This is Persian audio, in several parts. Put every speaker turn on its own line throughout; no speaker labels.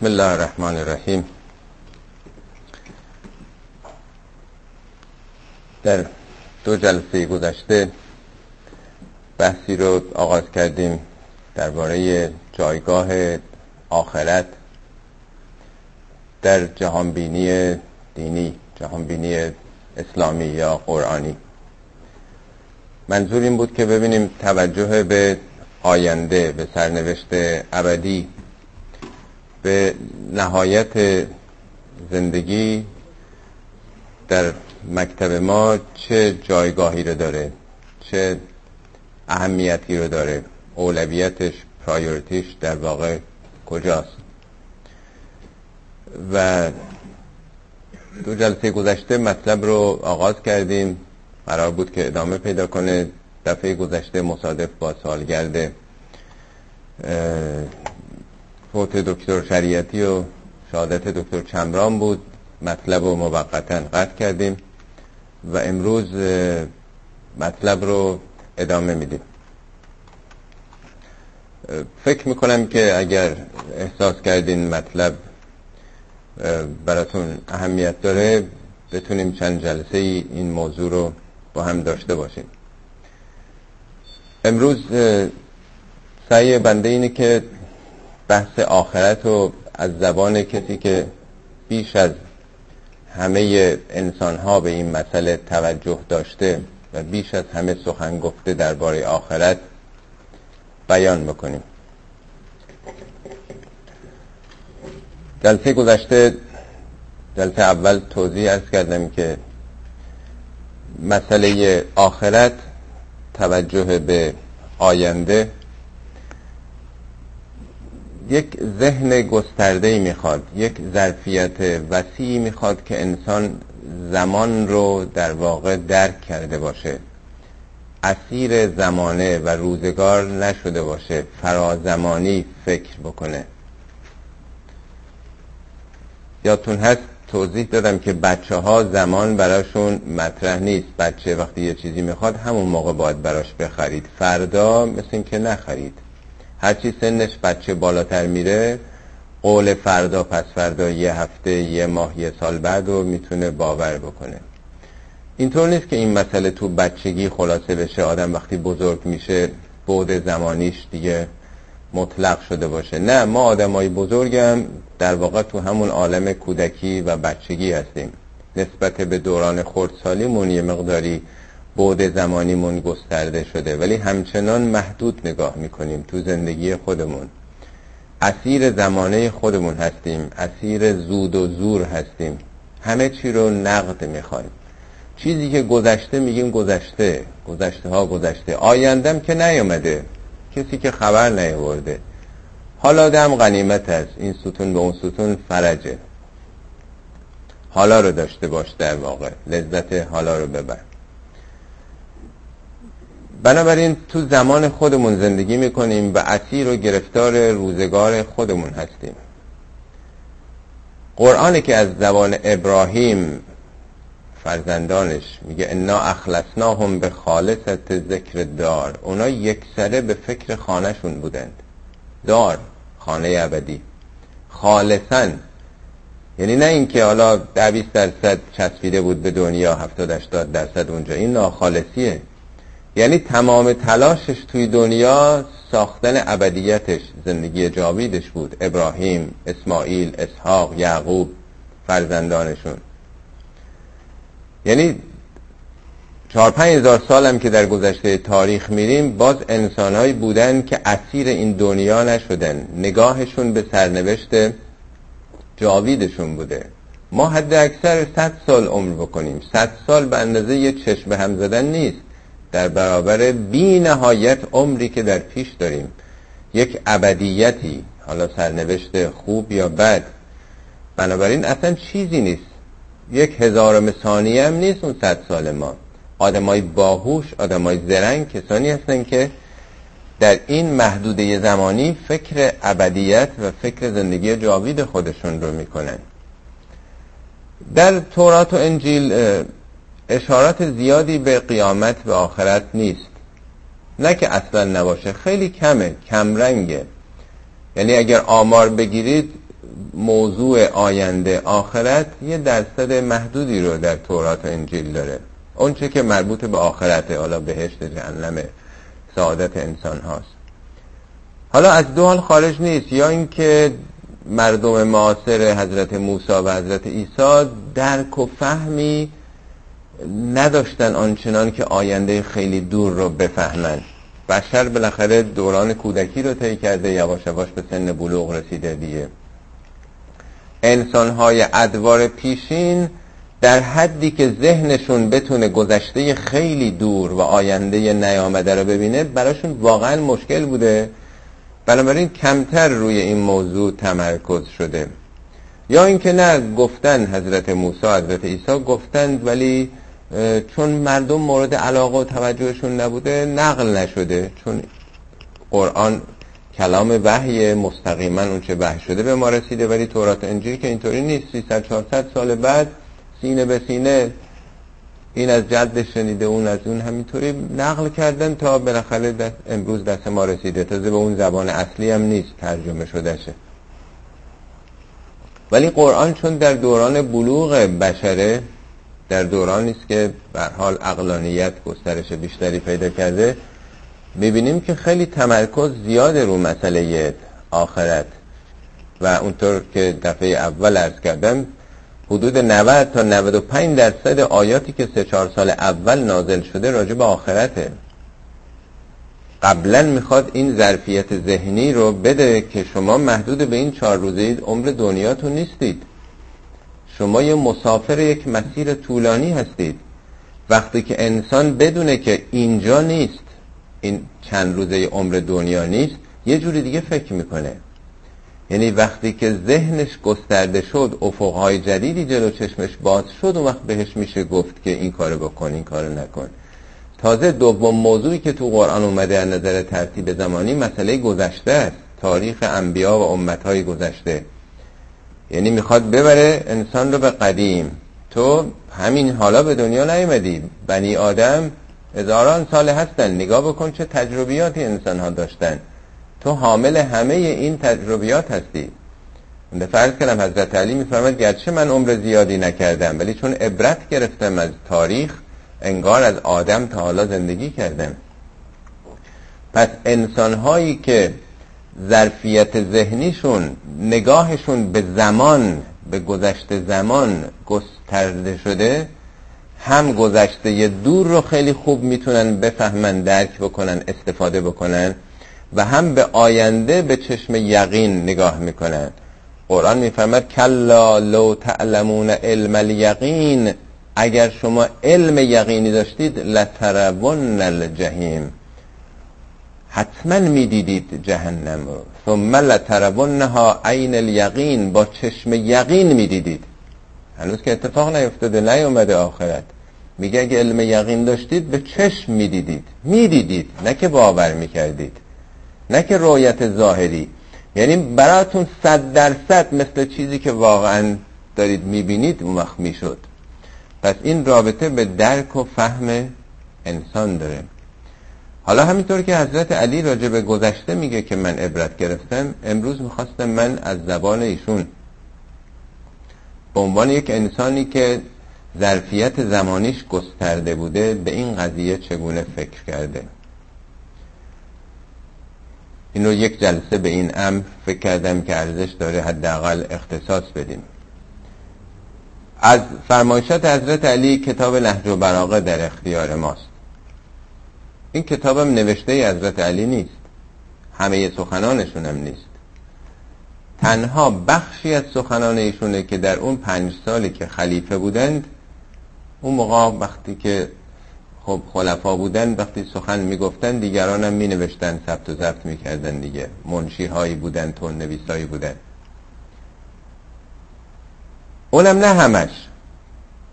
بسم الله الرحمن الرحیم در دو جلسه گذشته بحثی رو آغاز کردیم درباره جایگاه آخرت در جهانبینی دینی جهانبینی اسلامی یا قرآنی. منظور این بود که ببینیم توجه به آینده به سرنوشت ابدی به نهایت زندگی در مکتب ما چه جایگاهی رو داره چه اهمیتی رو داره اولویتش پرایورتیش در واقع کجاست. و دو جلسه گذشته مطلب رو آغاز کردیم. قرار بود که ادامه پیدا کنه. دفعه گذشته مصادف با سالگرد فوت دکتر شریعتی و شهادت دکتر چمران بود. مطلب رو موقتا قطع کردیم و امروز مطلب رو ادامه میدیم. فکر می‌کنم که اگر احساس کردین مطلب براتون اهمیت داره بتونیم چند جلسه ای این موضوع رو با هم داشته باشیم. امروز سعی بنده اینه که بحث آخرت رو از زبان کسی که بیش از همه انسان ها به این مسئله توجه داشته و بیش از همه سخن گفته درباره آخرت بیان بکنیم. جلسه گذشته جلسه اول توضیح ارز کردم که مسئله آخرت توجه به آینده یک ذهن گسترده می‌خواد یک ظرفیت وسیعی می‌خواد که انسان زمان رو در واقع درک کرده باشه. اسیر زمانه و روزگار نشده باشه فرازمانی فکر بکنه. یادتون هست توضیح دادم که بچه ها زمان براشون مطرح نیست. بچه وقتی یه چیزی می‌خواد همون موقع باید براش بخرید. فردا مثل این که نخرید. هرچی سنش بچه بالاتر میره قول فردا پس فردا یه هفته یه ماه یه سال بعد رو می‌تونه باور بکنه. اینطور نیست که این مسئله تو بچگی خلاصه بشه. آدم وقتی بزرگ میشه بود زمانیش دیگه مطلق شده باشه. نه ما آدمای بزرگم در واقع تو همون عالم کودکی و بچگی هستیم. نسبت به دوران خردسالیمون یه مقداری بود زمانیمون گسترده شده ولی همچنان محدود نگاه می‌کنیم تو زندگی خودمون. اسیر زمانه خودمون هستیم اسیر زود و زور هستیم. همه چی رو نقد می‌خوایم. چیزی که گذشته میگیم گذشته گذشته ها گذشته. آیندم که نیامده کسی که خبر نیاورده. حالا دم غنیمت است این ستون به اون ستون فرجه. حالا رو داشته باش در واقع لذت حالا رو ببر. بنابراین تو زمان خودمون زندگی می‌کنیم و اسیر و گرفتار روزگار خودمون هستیم. قرآنی که از زبان ابراهیم فرزندانش میگه انا اخلصناهم به خالصت ذکر دار. اونا یک سره به فکر خانهشون بودند. دار خانه ابدی. خالصا. یعنی نه اینکه حالا ده 20 درصد چسبیده بود به دنیا 70 80 درصد اونجا. این ناخالصیه. یعنی تمام تلاشش توی دنیا ساختن ابدیتش زندگی جاویدش بود. ابراهیم اسماعیل اسحاق یعقوب فرزندانشون. یعنی چهار پنج هزار سال هم که در گذشته تاریخ میریم باز انسانهایی بودن که اسیر این دنیا نشدن. نگاهشون به سرنوشت جاویدشون بوده. ما حد اکثر صد سال عمر بکنیم. صد سال به اندازه یه چشم هم زدن نیست. در برابر بی نهایت عمری که در پیش داریم یک ابدیتی حالا سرنوشت خوب یا بد بنابراین اصلا چیزی نیست. یک هزارم ثانیه هم نیست اون صد سال ما. آدمای باهوش آدمای زرنگ کسانی هستن که در این محدوده زمانی فکر ابدیت و فکر زندگی جاوید خودشون رو می‌کنن. در تورات و انجیل اشارات زیادی به قیامت و آخرت نیست. نه که اصلا نباشه خیلی کمه کمرنگه یعنی اگر آمار بگیرید موضوع آینده آخرت یه درصد محدودی رو در تورات و انجیل داره. اونچه که مربوط به آخرته حالا بهشت جهنم سعادت انسان هاست. حالا از دو حال خارج نیست یا اینکه مردم معاصر حضرت موسی و حضرت عیسی درک و فهمی نداشتن آنچنان که آینده خیلی دور رو بفهمن. بشر بالاخره دوران کودکی رو طی کرده یواش یواش به سن بلوغ رسیده دیگه. انسانهای ادوار پیشین در حدی که ذهنشون بتونه گذشته خیلی دور و آینده نیامده رو ببینه براشون واقعا مشکل بوده. بنابراین کمتر روی این موضوع تمرکز شده. یا اینکه نه گفتن حضرت موسی حضرت عیسی گفتند ولی چون مردم مورد علاقه و توجهشون نبوده نقل نشده. چون قرآن کلام وحی مستقیما اون چه وحی شده به ما رسیده ولی تورات انجیل که اینطوری نیست. 300 400 سال بعد سینه به سینه این از جد شنیده اون از اون. همینطوری نقل کردن تا بالاخره دست امروز دست ما رسیده. تازه به اون زبان اصلی هم نیست ترجمه شده شه ولی قرآن چون در دوران بلوغ بشره در دورانی است که به حال اقلانیت گسترش بیشتری پیدا کرده. می‌بینیم که خیلی تمرکز زیاد رو مسئله آخرت. و اونطور که دفعه اول ارز کردم حدود 90 تا 95 درصد آیاتی که سه چهار سال اول نازل شده راجع به آخرته. قبلا می‌خواد این ظرفیت ذهنی رو بده که شما محدود به این چهار روزه عمر دنیاتون نیستید. شما یه مسافر یک مسیر طولانی هستید. وقتی که انسان بدونه که اینجا نیست این چند روزه عمر دنیا نیست یه جوری دیگه فکر می‌کنه. یعنی وقتی که ذهنش گسترده شد افقهای جدیدی جلو چشمش باز شد و وقت بهش میشه گفت که این کارو بکن این کارو نکن. تازه دوم موضوعی که تو قرآن اومده از نظر ترتیب زمانی مسئله گذشته است. تاریخ انبیا و امتهای گذشته. یعنی می‌خواد ببره انسان رو به قدیم. تو همین حالا به دنیا نیومدی. بنی آدم هزاران سال هستن. نگاه بکن چه تجربیاتی انسان ها داشتن. تو حامل همه این تجربیات هستی. ده فرض کردم حضرت علی میفرماد گرچه من عمر زیادی نکردم ولی چون عبرت گرفتم از تاریخ انگار از آدم تا حالا زندگی کردم. پس انسان هایی که ظرفیت ذهنیشون نگاهشون به زمان به گذشته زمان گسترده شده هم گذشته دور رو خیلی خوب می‌تونن بفهمن درک بکنن استفاده بکنن و هم به آینده به چشم یقین نگاه می‌کنن. قرآن میفرمد کلا لو تعلمون علم الیقین اگر شما علم یقینی داشتید لترون الجحیم. حتما می‌دیدید جهنم رو. ثم لترونها عین الیقین. با چشم یقین می‌دیدید. هنوز که اتفاق نیفتاده نیومده آخرت. میگه اگه علم یقین داشتید به چشم می‌دیدید. می‌دیدید نه که باور می‌کردید. نه که رویت ظاهری. یعنی براتون صد درصد مثل چیزی که واقعا دارید می‌بینید اون وقت می‌شد. پس این رابطه به درک و فهم انسان داره. حالا همینطور که حضرت علی راجع به گذشته میگه که من عبرت گرفتم امروز می‌خواستم من از زبان ایشون. به عنوان یک انسانی که ظرفیت زمانیش گسترده بوده به این قضیه چگونه فکر کرده. این رو یک جلسه به این امر فکر کردم که ارزش داره حداقل اختصاص بدیم. از فرمایشات حضرت علی کتاب نهج و براغه در اختیار ماست. این کتابم نوشته حضرت علی نیست. همه سخنانشون هم نیست. تنها بخشی از سخنان ایشونه که در اون پنج سالی که خلیفه بودند اون موقع وقتی که خب خلفا بودن وقتی سخن می‌گفتن دیگران هم مینوشتن ثبت و ضبط می‌کردن دیگه. منشی هایی بودن تون نویسایی بودن اونم نه همش.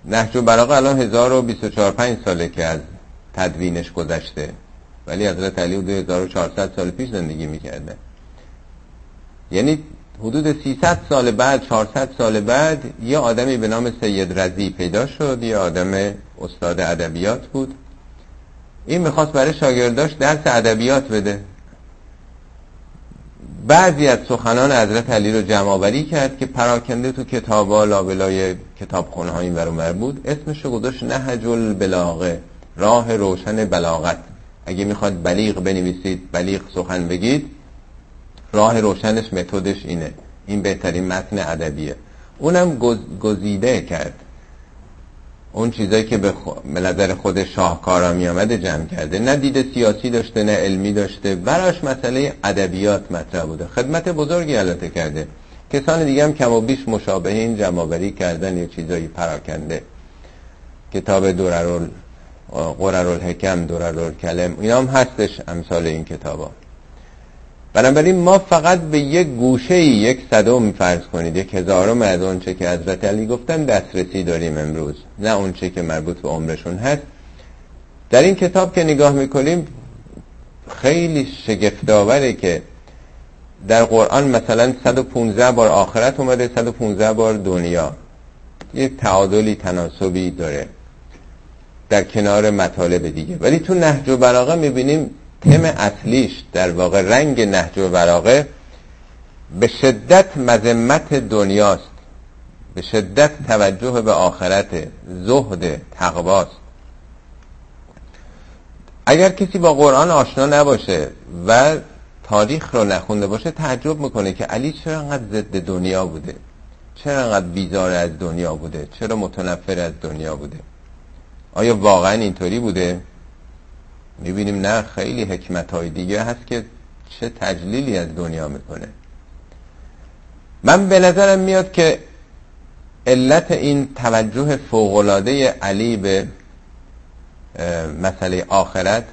نهج و الان 1024 5 ساله که از تدوینش گذشته. ولی حضرت علی حدود 1400 سال پیش زندگی می‌کرده. یعنی حدود 300 سال بعد 400 سال بعد یه آدمی به نام سید رضی پیدا شد یه آدم استاد ادبیات بود. این می‌خواست برای شاگرداش درس ادبیات بده. بعضی از سخنان حضرت علی رو جمع کرد که پراکنده تو کتابا لابلای کتابخونه های این بود. اسمش رو گذاشت نهج البلاغه. راه روشن بلاغت. اگه می‌خواد بلیغ بنویسید بلیغ سخن بگید راه روشنش متدش اینه. این بهترین متن ادبیه. اونم گزیده کرد. اون چیزایی که به, نظر خود شاهکارا می آمده جمع کرده. نه دید سیاسی داشته نه علمی داشته. براش مسئله ادبیات مطرح بوده. خدمت بزرگی البته کرده. کسان دیگه هم کم و بیش مشابه این جمعآوری کردن یه چیزایی پراکنده. کتاب دوررول قرر الحکم دورر کلم اینا هم هستش امثال این کتابا. بنابراین ما فقط به یک گوشه یک صدم فرض کنید یک هزارم از اونچه که حضرت علی گفتن دسترسی داریم امروز. نه اونچه که مربوط به عمرشون هست. در این کتاب که نگاه می‌کنیم خیلی شگفتآوره که در قرآن مثلا 115 بار آخرت اومده 115 بار دنیا. یک تعادلی تناسبی داره. در کنار مطالب دیگه. ولی تو نهج و بلاغه می‌بینیم تم اصلیش در واقع رنگ نهج و بلاغه به شدت مذمت دنیاست. به شدت توجه به آخرت زهد تقواست. اگر کسی با قرآن آشنا نباشه و تاریخ رو نخونده باشه تعجب می‌کنه که علی چرا انقدر ضد دنیا بوده. چرا انقدر بیزار از دنیا بوده. چرا متنفر از دنیا بوده. آیا واقعا اینطوری بوده؟ می‌بینیم نه خیلی حکمت های دیگه هست که چه تجلیلی از دنیا می‌کنه. من به نظرم میاد که علت این توجه فوقلاده علی به مسئله آخرت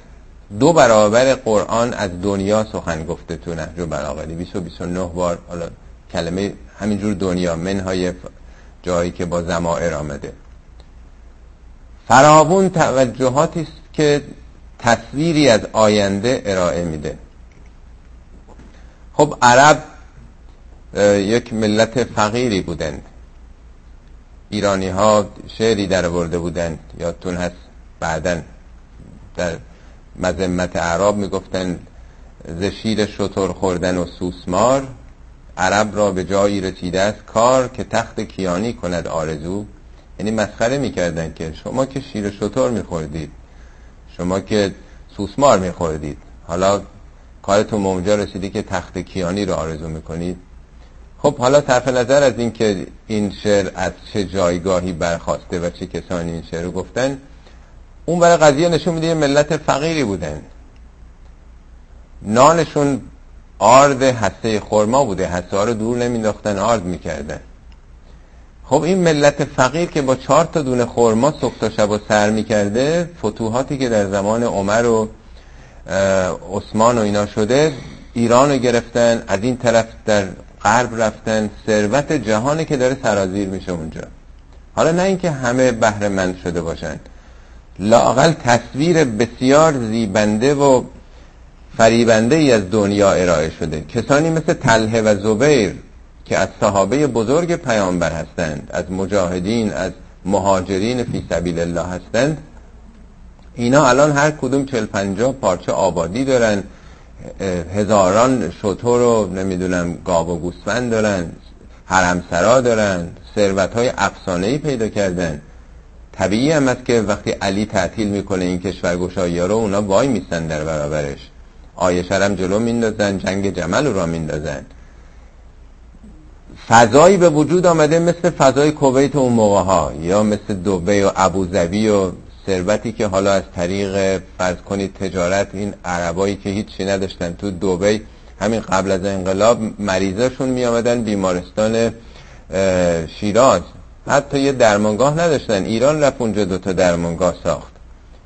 دو برابر قرآن از دنیا سخن گفته تو نهج بلاغه 229 بار حالا کلمه همینجور دنیا منهای جایی که با زمائر آمده. فراوون توجهاتی است که تصویری از آینده ارائه میده. خب عرب یک ملت فقیری بودند. ایرانی ها شعری در ورده بودند. یادتون هست بعدا در مذمت عرب می‌گفتند ز شیر شطور خوردن و سوسمار عرب را به جایی رسیده است کار که تخت کیانی کند آرزو. یعنی مسخره می‌کردن که شما که شیر شطور میخوردید شما که سوسمار میخوردید. حالا کارتون اونجا رسیدی که تخت کیانی رو آرزو می‌کنید. خب حالا طرف نظر از این که این شعر از چه جایگاهی برخواسته و چه کسانی این شعر رو گفتن اون برای قضیه نشون میده ملت فقیری بودن. نانشون آرد هسته خورما بوده هسته ها رو دور نمینداختن آرد می‌کردن. خب این ملت فقیر که با چهار تا دونه خورما صبح تا شب و سر می‌کرده فتوحاتی که در زمان عمر و عثمان و اینا شده ایران رو گرفتن از این طرف در غرب رفتن ثروت جهانی که داره سرازیر میشه اونجا. حالا نه اینکه همه بهره مند شده باشن. لاقل تصویر بسیار زیبنده و فریبنده ای از دنیا ارائه شده. کسانی مثل تله و زبیر که از صحابه بزرگ پیامبر هستند از مجاهدین از مهاجرین فی سبیل الله هستند. اینا الان هر کدوم چل پنجاه پارچه آبادی دارن هزاران شطور رو نمی‌دونم گاو و گوسفند دارن حرمسرا دارن ثروت های افسانه پیدا کردن. طبیعی هم است که وقتی علی تعطیل می‌کنه این کشور گشایی رو اونا وای میستن در برابرش. آیه شرم جلو میندازن جنگ جمل رو را میندازن. فضایی به وجود آمده مثل فضای کویت اون موقع ها یا مثل دوبه و ابوظبی و ثروتی که حالا از طریق فرض کنید تجارت این عربایی که هیچی نداشتن تو دوبه همین قبل از انقلاب مریضاشون می آمدن بیمارستان شیراز. حتی یه درمانگاه نداشتن. ایران رفت اونجا دوتا درمانگاه ساخت.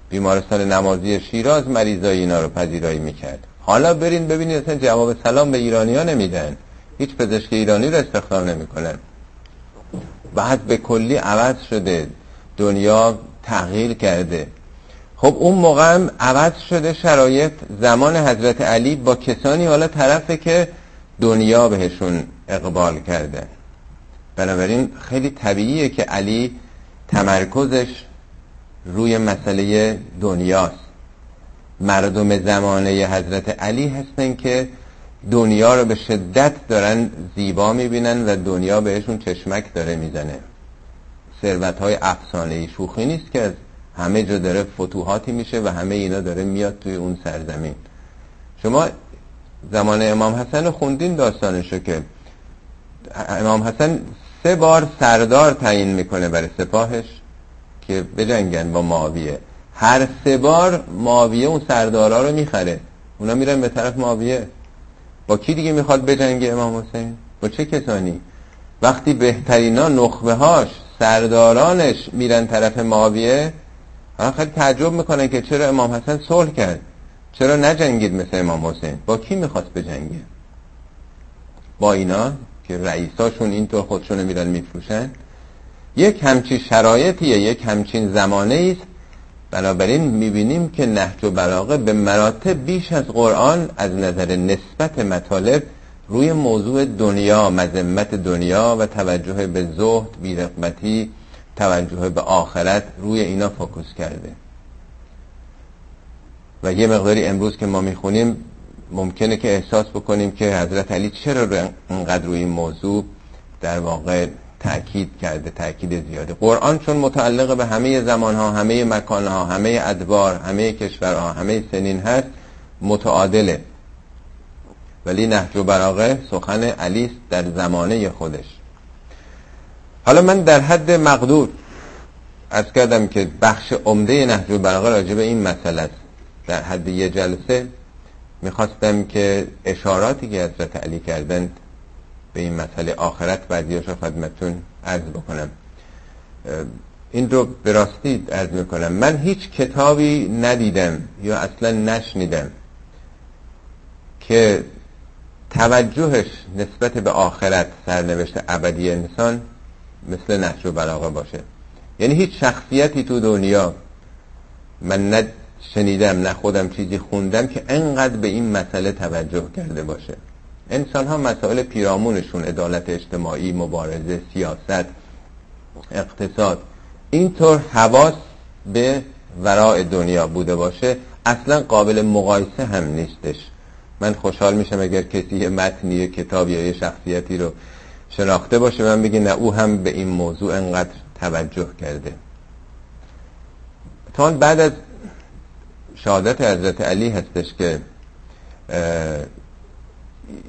بیمارستان نمازی شیراز مریضای اینا رو پذیرایی می‌کرد. حالا برین ببینید اصلا جواب سلام به ایرانی ها نمیدن. هیچ پزشک ایرانی رو استخدام نمی‌کنن. بعد به کلی عوض شده. دنیا تغییر کرده. خب اون موقع هم عوض شده شرایط زمان حضرت علی با کسانی حالا طرفه که دنیا بهشون اقبال کرده. بنابراین خیلی طبیعیه که علی تمرکزش روی مسئله دنیاست. مردم زمانه حضرت علی هستن که دنیا رو به شدت دارن زیبا می‌بینن و دنیا بهشون چشمک داره می‌زنه. ثروت های افسانه شوخی نیست که همه جا داره فتوحاتی میشه و همه اینا داره میاد توی اون سرزمین. شما زمان امام حسن خوندین داستانشو که امام حسن سه بار سردار تعیین می‌کنه برای سپاهش که بجنگن با معاویه. هر سه بار معاویه اون سردارا رو می‌خره. اونا میرن به طرف معاویه. با کی دیگه می‌خواد بجنگه امام حسین؟ با چه کسانی؟ وقتی بهترینا نخبه هاش سردارانش میرن طرف معاویه خیلی تعجب می‌کنن که چرا امام حسن صلح کرد؟ چرا نجنگید مثل امام حسین؟ با کی می‌خواست بجنگه؟ با اینا که رئیساشون اینطور خودشونو میرن میفروشن. یک همچین شرایطیه یک همچین زمانه است بنابراین می‌بینیم که نهج و بلاغه به مراتب بیش از قرآن از نظر نسبت مطالب روی موضوع دنیا مذمت دنیا و توجه به زهد بیرقبتی توجه به آخرت روی اینا فوکوس کرده. و یه مقداری امروز که ما می‌خونیم ممکنه که احساس بکنیم که حضرت علی چرا انقدر روی این موضوع در واقع تأکید کرده تأکید زیاده. قرآن چون متعلق به همه زمان ها همه مکان ها همه ادوار همه کشورها همه سنین هست متعادله. ولی نهج و براغه سخن علی در زمانه خودش. حالا من در حد مقدور از کردم که بخش عمده نهج و براغه راجع به این مسئله است. در حد یه جلسه می‌خواستم که اشاراتی که حضرت علی کردند به این مسئله آخرت بعدیاش رو خدمتون عرض بکنم. این رو به راستی عرض می‌کنم. من هیچ کتابی ندیدم یا اصلا نشنیدم که توجهش نسبت به آخرت سرنوشت ابدی انسان مثل نهج و بلاغه باشه. یعنی هیچ شخصیتی تو دنیا من نه شنیدم نه خودم چیزی خوندم که انقدر به این مسئله توجه کرده باشه. انسان ها مسائل پیرامونشون عدالت اجتماعی مبارزه سیاست اقتصاد اینطور حواس به ورای دنیا بوده باشه اصلا قابل مقایسه هم نیستش. من خوشحال میشم اگر کسی یه متنی یه کتاب یا یه شخصیتی رو شناخته باشه من بگی نه او هم به این موضوع انقدر توجه کرده. تا بعد از شهادت حضرت علی هستش که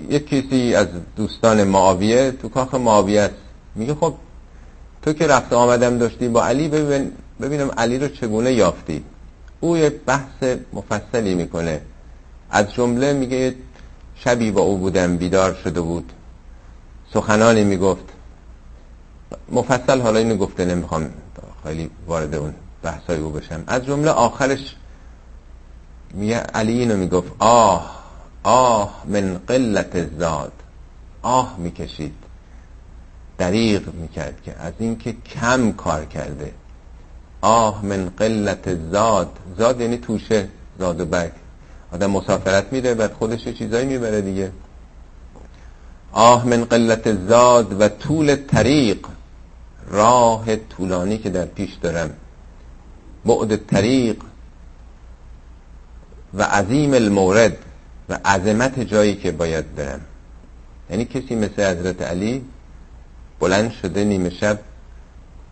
یک کسی از دوستان معاویه تو کاخ معاویه است. میگه خب تو که رفته آمدم داشتی با علی ببین ببینم علی رو چگونه یافتی. او یه بحث مفصلی می‌کنه. از جمله میگه شبی با او بودم بیدار شده بود. سخنانی می‌گفت. مفصل حالا اینو گفته نمی‌خوام خیلی وارد اون بحثای او بشم. از جمله آخرش میگه علی اینو می‌گفت آه آه من قلت زاد آه می‌کشید. دریغ می‌کرد که از اینکه کم کار کرده. آه من قلت زاد زاد یعنی توشه زاد و برگ. آدم مسافرت میره بعد خودش چیزایی می‌بره دیگه. آه من قلت زاد و طول طریق. راه طولانی که در پیش دارم. بعد طریق و عظیم المورد. و عظمت جایی که باید برم. یعنی کسی مثل حضرت علی بلند شده نیمه شب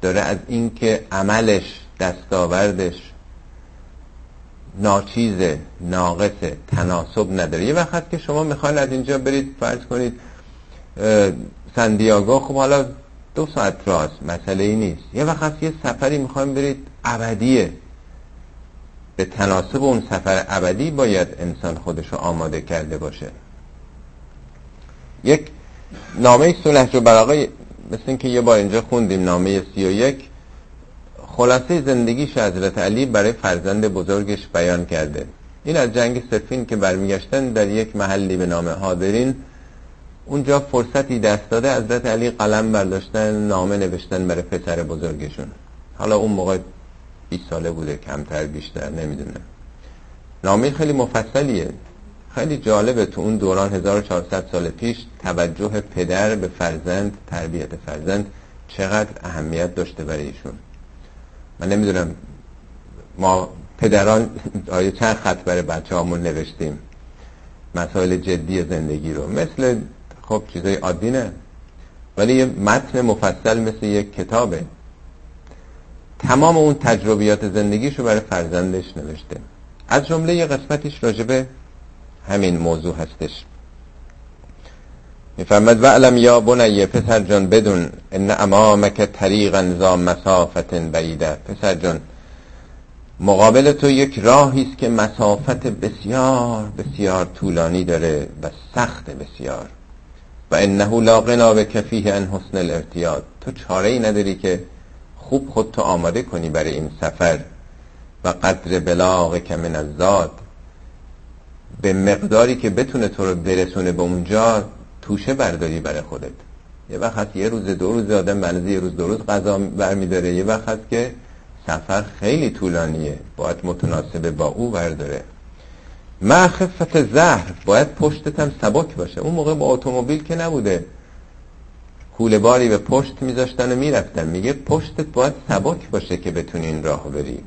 داره از اینکه عملش دستاوردش ناچیزه ناقصه تناسب نداره. یه وقت که شما می‌خواین از اینجا برید فرض کنید سندیاگو خب حالا دو ساعت راست مسئله ای نیست. یه وقت یه سفری می‌خوایم برید ابدیه. به تناسب اون سفر ابدی باید انسان خودش رو آماده کرده باشه. یک نامه و براغه مثل اینکه یه بار اینجا خوندیم نامه سی و یک. خلاصه زندگیش حضرت علی برای فرزند بزرگش بیان کرده. این از جنگ سفین که برمیگشتن در یک محلی به نام حاضرین. اونجا فرصتی دست داده حضرت علی قلم برداشتن نامه نوشتن برای پسر بزرگشون. حالا اون موقع 20 ساله بوده کمتر بیشتر نمی‌دونم. نامه خیلی مفصلیه. خیلی جالبه تو اون دوران 1400 سال پیش توجه پدر به فرزند تربیت فرزند چقدر اهمیت داشته برای ایشون. من نمی‌دونم ما پدران آیا چند خط برای بچه همون نوشتیم؟ مسائل جدی زندگی رو. مثل خب چیزای عادی نه. ولی یه متن مفصل مثل یک کتابه. تمام اون تجربیات زندگیشو برای فرزندش نوشته. از جمله یه قسمتش راجبه همین موضوع هستش. میفرمد و علم یا بنیه پسر جان بدون ان امامک طریقا ذا مسافت بعیده. پسر جان مقابل تو یک راهی است که مسافت بسیار بسیار طولانی داره و سخت بسیار. و انه لا غنا بک فیه ان حسن الارتیاد تو چاره ای نداری که خوب خودتو آماده کنی برای این سفر و قدر بلاغ که من ذات به مقداری که بتونه تو رو برسونه به اونجا توشه برداری برای خودت. یه وقت هست یه روز دو روز آدم بنزی یه روز دو روز غذا برمیداره. یه وقت هست که سفر خیلی طولانیه. باید متناسب با او برداره. معخفت زهر. باید پشتت هم سبک باشه. اون موقع با اتومبیل که نبوده. کوله باری به پشت میذاشتن و می‌رفتن. میگه پشتت باید سبک باشه که بتونی این راه بری.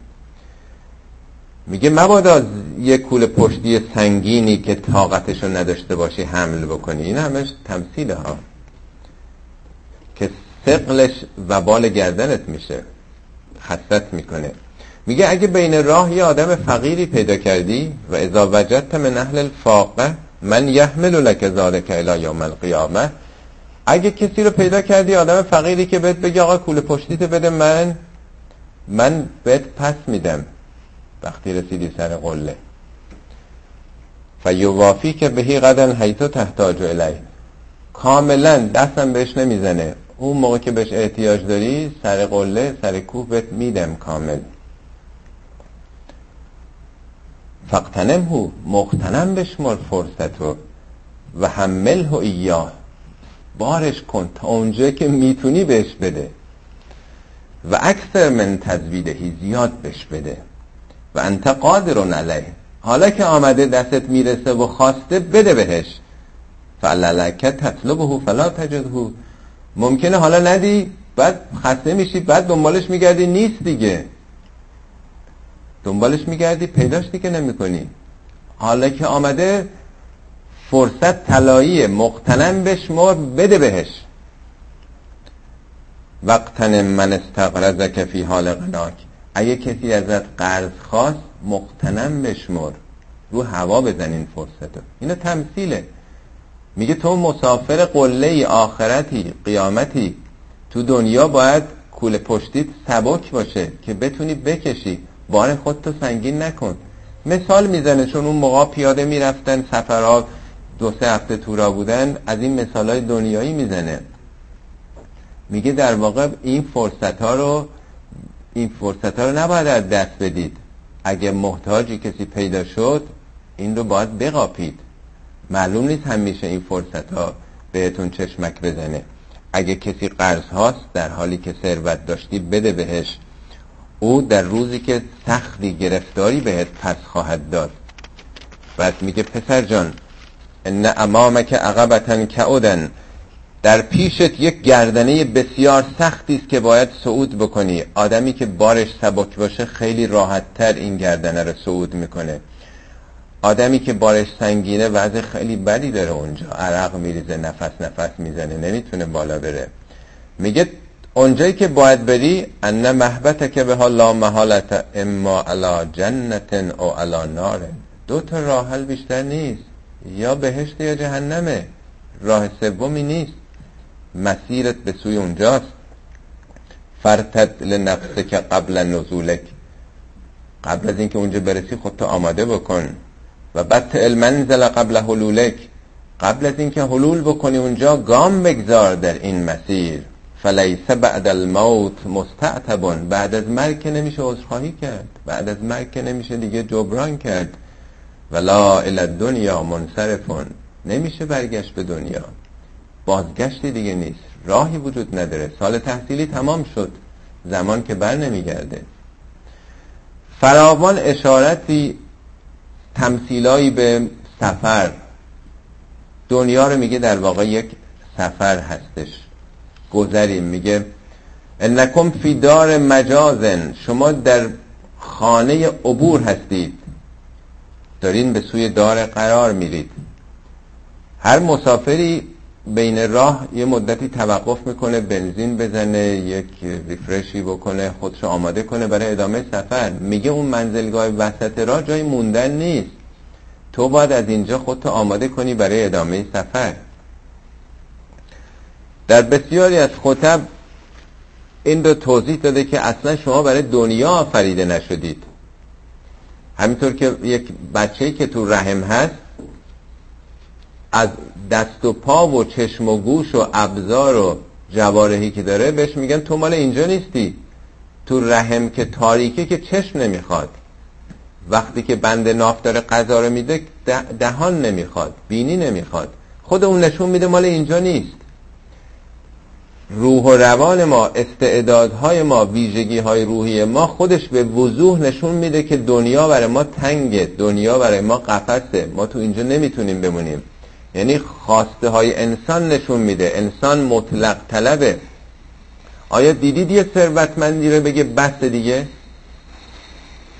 میگه مبادا یه کوله پشتی سنگینی که طاقتشو نداشته باشی حمل بکنی. این همش تمثیله ها که سقلش و بال گردنت میشه. خستت می‌کنه. میگه اگه بین راه یه آدم فقیری پیدا کردی و اذا وجدت من اهل الفاقه من یحمل لک ذالک الی یوم القیامه اگه کسی رو پیدا کردی آدم فقیری که بهت بگه آقا کوله پشتیت بده من من بهت پس میدم. وقتی رسیدی سر قله. فیوافی که بهی قدن حیثو تحتاج الی کاملا دستم بهش نمی‌زنه. اون موقع که بهش احتیاج داری سر قله سر کوه بهت میدم کامل. فقتنم هو مختنم بشمر فرصتو. و حمله و ایاه. بارش کن تا اونجا که می‌تونی بهش بده. و اکثر من تزویدهی زیاد بهش بده. و انت قادر علیه. حالا که آمده دستت می‌رسه و خواسته بده بهش. فعللک تطلبه فلا تجده. ممکنه حالا ندی بعد خسته میشی بعد دنبالش میگردی نیست دیگه. دنبالش میگردی پیداش دیگه نمی‌کنی. حالا که آمده فرصت طلایی مقتنم بشمر بده بهش. وقتن من استقرزک فی حال غناک. اگه کسی ازت قرض خواست مقتنم بشمر رو هوا بزنین فرصتو. اینو تمثیله. میگه تو مسافر قله آخرتی قیامتی. تو دنیا باید کول پشتیت سبک باشه که بتونی بکشی. بار خودتو سنگین نکن. مثال می‌زنه چون اون موقع پیاده می‌رفتن سفرها دو سه هفته تورا بودن از این مثال های دنیایی می‌زنه. میگه در واقع این فرصت ها رو این فرصت ها رو نباید از دست بدید. اگه محتاجی کسی پیدا شد این رو باید بقاپید. معلوم نیست همیشه این فرصت ها بهتون چشمک بزنه. اگه کسی قرض هاست در حالی که ثروت داشتی بده بهش. او در روزی که سختی گرفتاری بهت پس خواهد داد. بعد میگه پسر جان ان امامک عقبتن کعودن در پیشت یک گردنه بسیار سختی است که باید صعود بکنی. آدمی که بارش سبک باشه خیلی راحت تر این گردنه رو صعود می‌کنه. آدمی که بارش سنگینه وضع خیلی بدی داره اونجا. عرق میریزه نفس نفس می‌زنه نمی‌تونه بالا بره. میگه اونجایی که باید بری ان محبت که به لا محالت اما علا جنت او علا نار. دو تا راه بیشتر نیست. یا بهشت یا جهنمه. راه سومی نیست. مسیرت به سوی اونجاست. فرتد لنفسه که قبل نزولک. قبل از اینکه اونجا برسی خودتو آماده بکن. و بط المنزل قبل حلولک. قبل از اینکه حلول بکنی اونجا گام بگذار در این مسیر. فلیس بعد الموت مستعتبون. بعد از مرگ که نمیشه عذرخواهی کرد. بعد از مرگ که نمیشه دیگه جبران کرد. ولا الى دنیا منصرفون. نمیشه برگشت به دنیا. بازگشتی دیگه نیست. راهی وجود نداره. سال تحصیلی تمام شد. زمان که بر نمیگرده. فراوان اشارتی تمثیلایی به سفر. دنیا رو میگه در واقع یک سفر هستش. گذریم میگه انکم فی دار مجازن. شما در خانه عبور هستید. دارین به سوی دار قرار میرید. هر مسافری بین راه یه مدتی توقف می‌کنه بنزین بزنه یک ریفرشی بکنه خودشو آماده کنه برای ادامه سفر. میگه اون منزلگاه وسط راه جای موندن نیست. تو باید از اینجا خودتو آماده کنی برای ادامه سفر. در بسیاری از خطب این رو توضیح داده که اصلا شما برای دنیا آفریده نشدید. همینطور که یک بچه که تو رحم هست از دست و پا و چشم و گوش و ابزار و جوارحی که داره بهش میگن تو مال اینجا نیستی. تو رحم که تاریکه که چشم نمی‌خواد. وقتی که بند ناف داره غذا رو میده دهان نمی‌خواد بینی نمی‌خواد. خود اون نشون میده مال اینجا نیست. روح و روان ما استعدادهای ما ویژگی های روحی ما خودش به وضوح نشون میده که دنیا برای ما تنگه دنیا برای ما قفسه. ما تو اینجا نمی‌تونیم بمونیم. یعنی خواسته های انسان نشون میده. انسان مطلق طلبه. آیا دیدید یه ثروتمندی رو بگه بس دیگه؟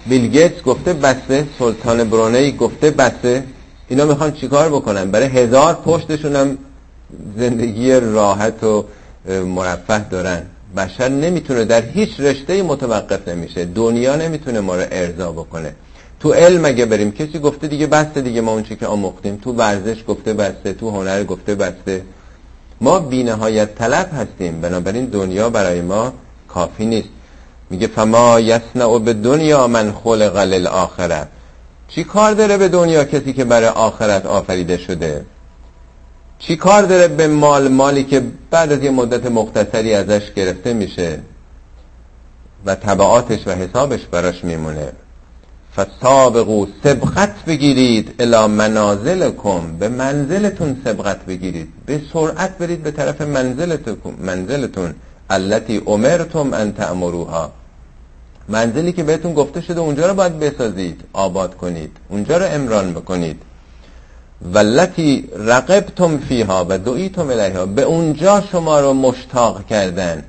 بیل گفته بسته سلطان برونی گفته بسته اینا می‌خوان چیکار بکنن؟ برای هزار پشتشون هم زندگی راحت و مرفه دارن. بشر نمی‌تونه در هیچ رشته متوقف نمیشه. دنیا نمی‌تونه ما رو ارضا بکنه. تو علم اگه بریم کسی گفته دیگه بسته دیگه ما اونچه که آموختیم. تو ورزش گفته بسته تو هنر گفته بسته. ما بینهایت طلب هستیم. بنابراین دنیا برای ما کافی نیست. میگه فما یسنع به دنیا من خلق للآخره چی کار داره به دنیا کسی که برای آخرت آفریده شده؟ چی کار داره به مال مالی که بعد از یه مدت مختصری ازش گرفته میشه؟ و طبعاتش و حسابش براش میمونه. فسابقو سبقت بگیرید الا منازلکم به منزلتون سبقت بگیرید. به سرعت برید به طرف منزلتون منزلتون. التي امرتم ان تعمروها منزلی که بهتون گفته شده اونجا رو باید بسازید. آباد کنید. اونجا رو امران بکنید. ولتی رقبتم فیها و دعیتم الیها به اونجا شما رو مشتاق کردن.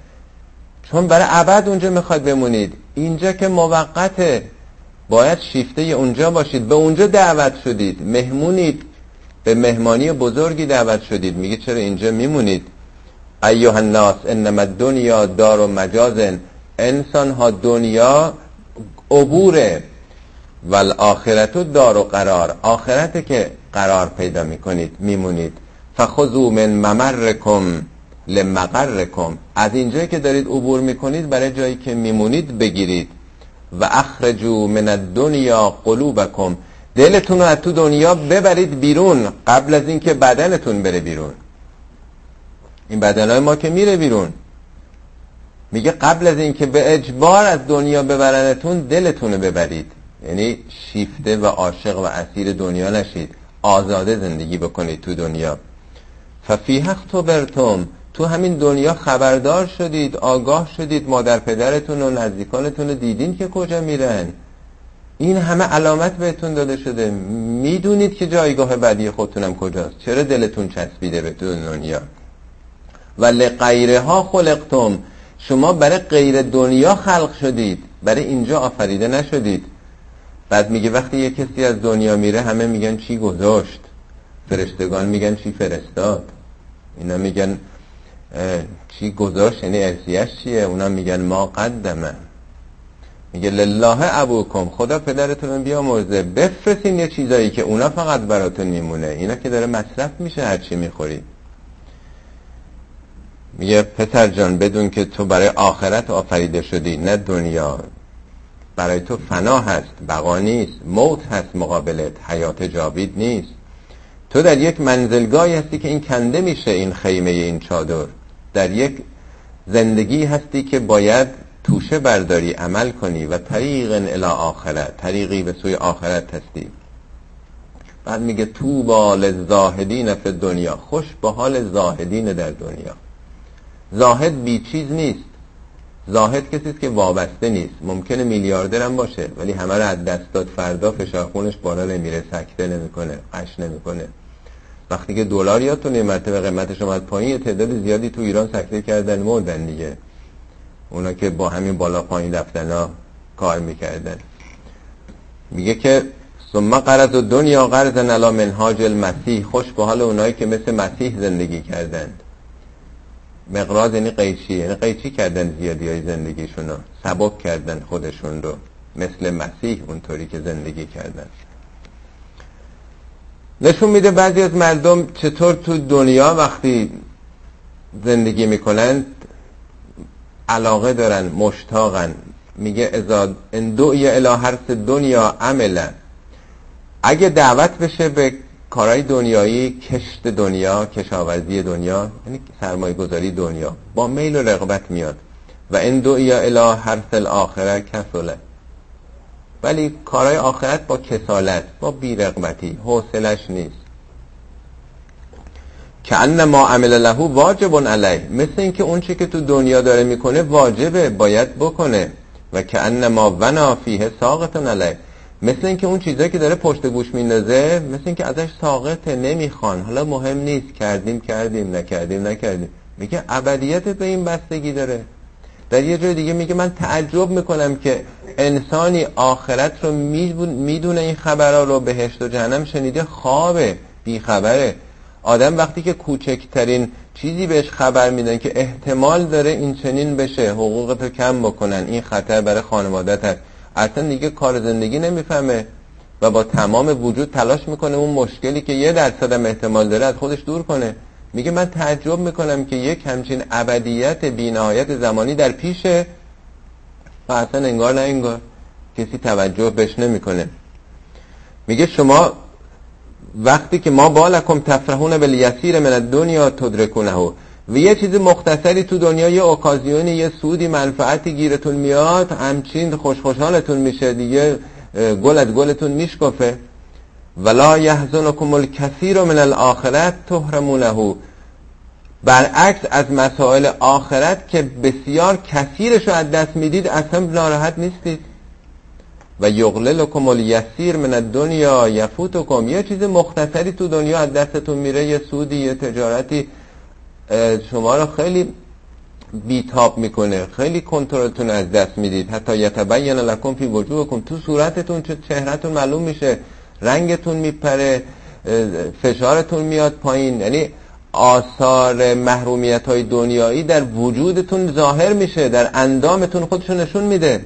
چون برای ابد اونجا می‌خواد بمونید. اینجا که موقته باید شیفته اونجا باشید. به اونجا دعوت شدید. مهمونید. به مهمانی بزرگی دعوت شدید. میگه چرا اینجا میمونید؟ ایوه الناس انما دنیا دار و مجازن انسان ها دنیا عبوره. والآخرت دار و قرار. آخرت که قرار پیدا می‌کنید میمونید. فخذو من ممرکم لمقرکم. از اینجایی که دارید عبور می‌کنید برای جایی که میمونید بگیرید. و اخرجو من الدنیا قلوبکم. دلتون رو از تو دنیا ببرید بیرون قبل از اینکه بدنتون بره بیرون. این بدنهای ما که میره بیرون. میگه قبل از اینکه به اجبار از دنیا ببرنتون دلتون رو ببرید. یعنی شیفته و عاشق و اسیر دنیا نشید. آزاده زندگی بکنید تو دنیا. ففیه برتم. تو همین دنیا خبردار شدید آگاه شدید. مادر پدرتون و نزدیکانتون رو دیدین که کجا میرن. این همه علامت بهتون داده شده. می‌دونید که جایگاه بعدی خودتونم کجاست. چرا دلتون چسبیده به دنیا؟ و لغیره ها خلقتم. شما برای غیر دنیا خلق شدید. برای اینجا آفریده نشدید. بعد میگه وقتی یه کسی از دنیا میره همه میگن چی گذاشت؟ فرشتگان میگن چی فرستاد؟ اینا میگن چی گذاشت؟ یعنی ارسیش چیه؟ اونا میگن ما قدمه. میگه لله ابوکم خدا پدرتون بیا مرزه بفرستین یه چیزایی که اونا فقط براتون میمونه. اینا که داره مصرف میشه هرچی می‌خوری. میگه پسر جان بدون که تو برای آخرت آفریده شدی نه دنیا. برای تو فنا هست بقا نیست موت هست مقابلت حیات جاوید نیست. تو در یک منزلگاهی هستی که این کنده میشه این خیمه این چادر. در یک زندگی هستی که باید توشه برداری عمل کنی و طریق الى آخرت طریقی به سوی آخرت هستی. بعد میگه تو بال زاهدین فی دنیا خوش به حال زاهدین در دنیا. زاهد بی چیز نیست. زاهد کسی است که وابسته نیست. ممکنه میلیاردر هم باشه ولی همه رو از دست داد. فردا فشار خونش بالا نمیره سکته نمی‌کنه قش نمی‌کنه. وقتی که دلار یادتونه یه مرتبه قیمتش اومد پایین تعداد زیادی تو ایران سکته کردن مردن دیگه. اونا که با همین بالا پایین رفتن ها کار می‌کردن. میگه که ثم قرض دنیا قرض علی منهاج المسیح. خوش به حال اونایی که مثل مسیح زندگی کردند. مقراض یعنی قیچی یعنی قیچی کردن زیادی های زندگیشون رو سبک کردن خودشون رو مثل مسیح اونطوری که زندگی کردن. نشون میده بعضی از مردم چطور تو دنیا وقتی زندگی می‌کنند علاقه دارن مشتاقن. میگه ازاد دو یا اله حرس دنیا عملا. اگه دعوت بشه به کارهای دنیایی کشت دنیا کشاورزی دنیا یعنی سرمایه گذاری دنیا با میل و رغبت میاد. و این دو یا اله حرس الاخره کسوله ولی کارهای آخرت با کسالت با بیرغبتی حوصلش نیست. که ان ما عمل له واجب علیه. مثل اینکه اون چی که تو دنیا داره می‌کنه واجبه باید بکنه. و که ان ما ونا فیه ساقتون علیه. مثل اینکه اون چیزایی که داره پشت گوش میندازه مثل اینکه ازش ساقطه نمی‌خوان. حالا مهم نیست. کردیم کردیم نکردیم نکردیم. میگه ابدیت به این بستگی داره. در یه جای دیگه میگه من تعجب می‌کنم که انسانی آخرت رو می‌دونه این خبرها رو بهشت و جهنم شنیده خوابه بیخبره. آدم وقتی که کوچکترین چیزی بهش خبر میدن که احتمال داره این چنین بشه حقوقتو کم بکنن این خطر برای خانوادت هست. اصلا دیگه کار زندگی نمی‌فهمه و با تمام وجود تلاش می‌کنه اون مشکلی که یه درصد هم احتمال داره از خودش دور کنه. میگه من تعجب می‌کنم که یک همچین ابدیت بینهایت زمانی در پیشه. و اصلا انگار نه انگار کسی توجه بهش نمی‌کنه. میگه شما وقتی که ما بالکم تفرحون بالیسیر من دنیا تدرکونه و یه چیز مختصری تو دنیا یه اوکازیونی یه سودی منفعتی گیرتون میاد همچین خوش خوشحالتون میشه دیگه گلت گلتون میشکفه. ولا یحزنکم الکثیر من الاخرت تحرمونه. برعکس از مسائل آخرت که بسیار کثیرش رو از دست می‌دید اصلا ناراحت نیستید. و یغللکم الیسیر من الدنیا یفوتکم. یه چیز مختصری تو دنیا از دستتون میره یه سودی یه تجارتی. شما رو خیلی بیتاب می‌کنه. خیلی کنترلتون از دست می‌دید. حتی یتبین لکم فی وجوهکم. تو صورتتون چهرهتون معلوم میشه. رنگتون میپره فشارتون میاد پایین. یعنی آثار محرومیت های دنیایی در وجودتون ظاهر میشه در اندامتون خودشون نشون میده.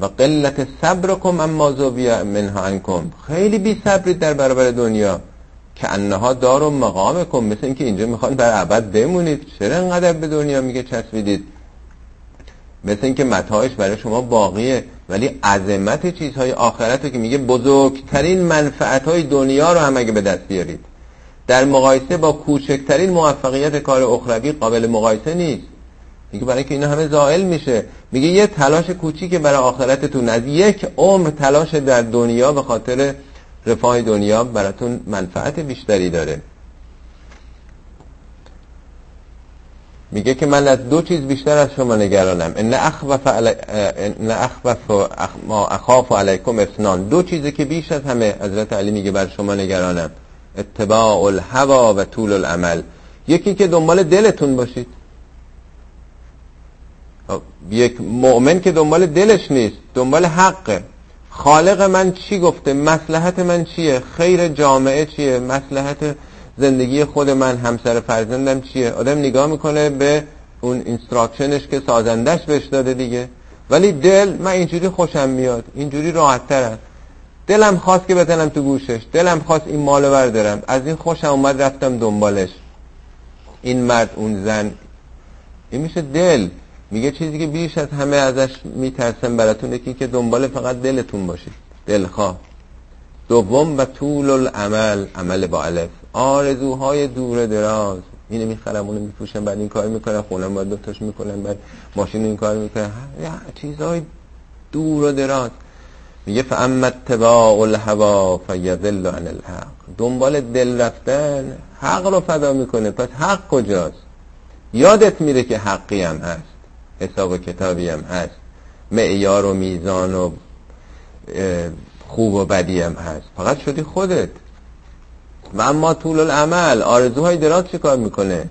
و قلت صبرکم اما زوبیا منها انکم خیلی بی صبرید در برابر دنیا. که انها دار و مقام کن مثل اینکه اینجا می‌خوان بر ابد بمونید. چرا انقدر به دنیا میگه چسبیدید؟ مثل اینکه متاعش برای شما باقیه ولی عظمت چیزهای آخرت که میگه بزرگترین منفعت های دنیا رو هم اگه به دست بیارید. در مقایسه با کوچکترین موفقیت کار اخروی قابل مقایسه نیست. میگه برای که اینا همه زائل میشه. میگه یه تلاش کوچیک برای آخرتتون از یک عمر تلاش در دنیا به خاطر رفاه دنیا براتون منفعت بیشتری داره. میگه که من از دو چیز بیشتر از شما نگرانم. ان اخوف. ما اخاف علیکم اثنان. دو چیزی که بیش از همه حضرت علی میگه بر شما نگرانم. اتباع الهوا و طول العمل. یکی که دنبال دلتون باشید. خب، یک مؤمن که دنبال دلش نیست دنبال حقه. خالق من چی گفته؟ مسلحت من چیه؟ خیر جامعه چیه؟ مسلحت زندگی خود من همسر فرزندم چیه؟ آدم نگاه می‌کنه به اون instruction ش که سازندش بهش داده دیگه. ولی دل من اینجوری خوشم میاد. اینجوری راحت ترم دلم خواست که بزنم تو گوشش. دلم خواست این مالو بردارم. از این خوشم اومد رفتم دنبالش. این مرد اون زن. این میشه دل. میگه چیزی که بیش از همه ازش میترسم براتون یکی که دنبال فقط دلتون باشید. دلخواه. دوم و طول العمل عمل با الف. آرزوهای دور دراز. اینو می‌خرم اونو میپوشم بعد این کار می‌کنم خونم باید دوتاش می‌کنم بعد ماشین این کار می‌کنم. چیزهای دور و دراز. میگه فاما اتباع الهوا فیذل عن الحق. دنبال دل رفتن حق رو فدا می‌کنه. پس حق کجاست؟ یادت میره که حقی هم هست. حساب و کتابی هم هست. معیار و میزان و خوب و بدی هم هست. فقط شدی خودت. و اما طول العمل آرزوهای دراز چه کار می‌کنه؟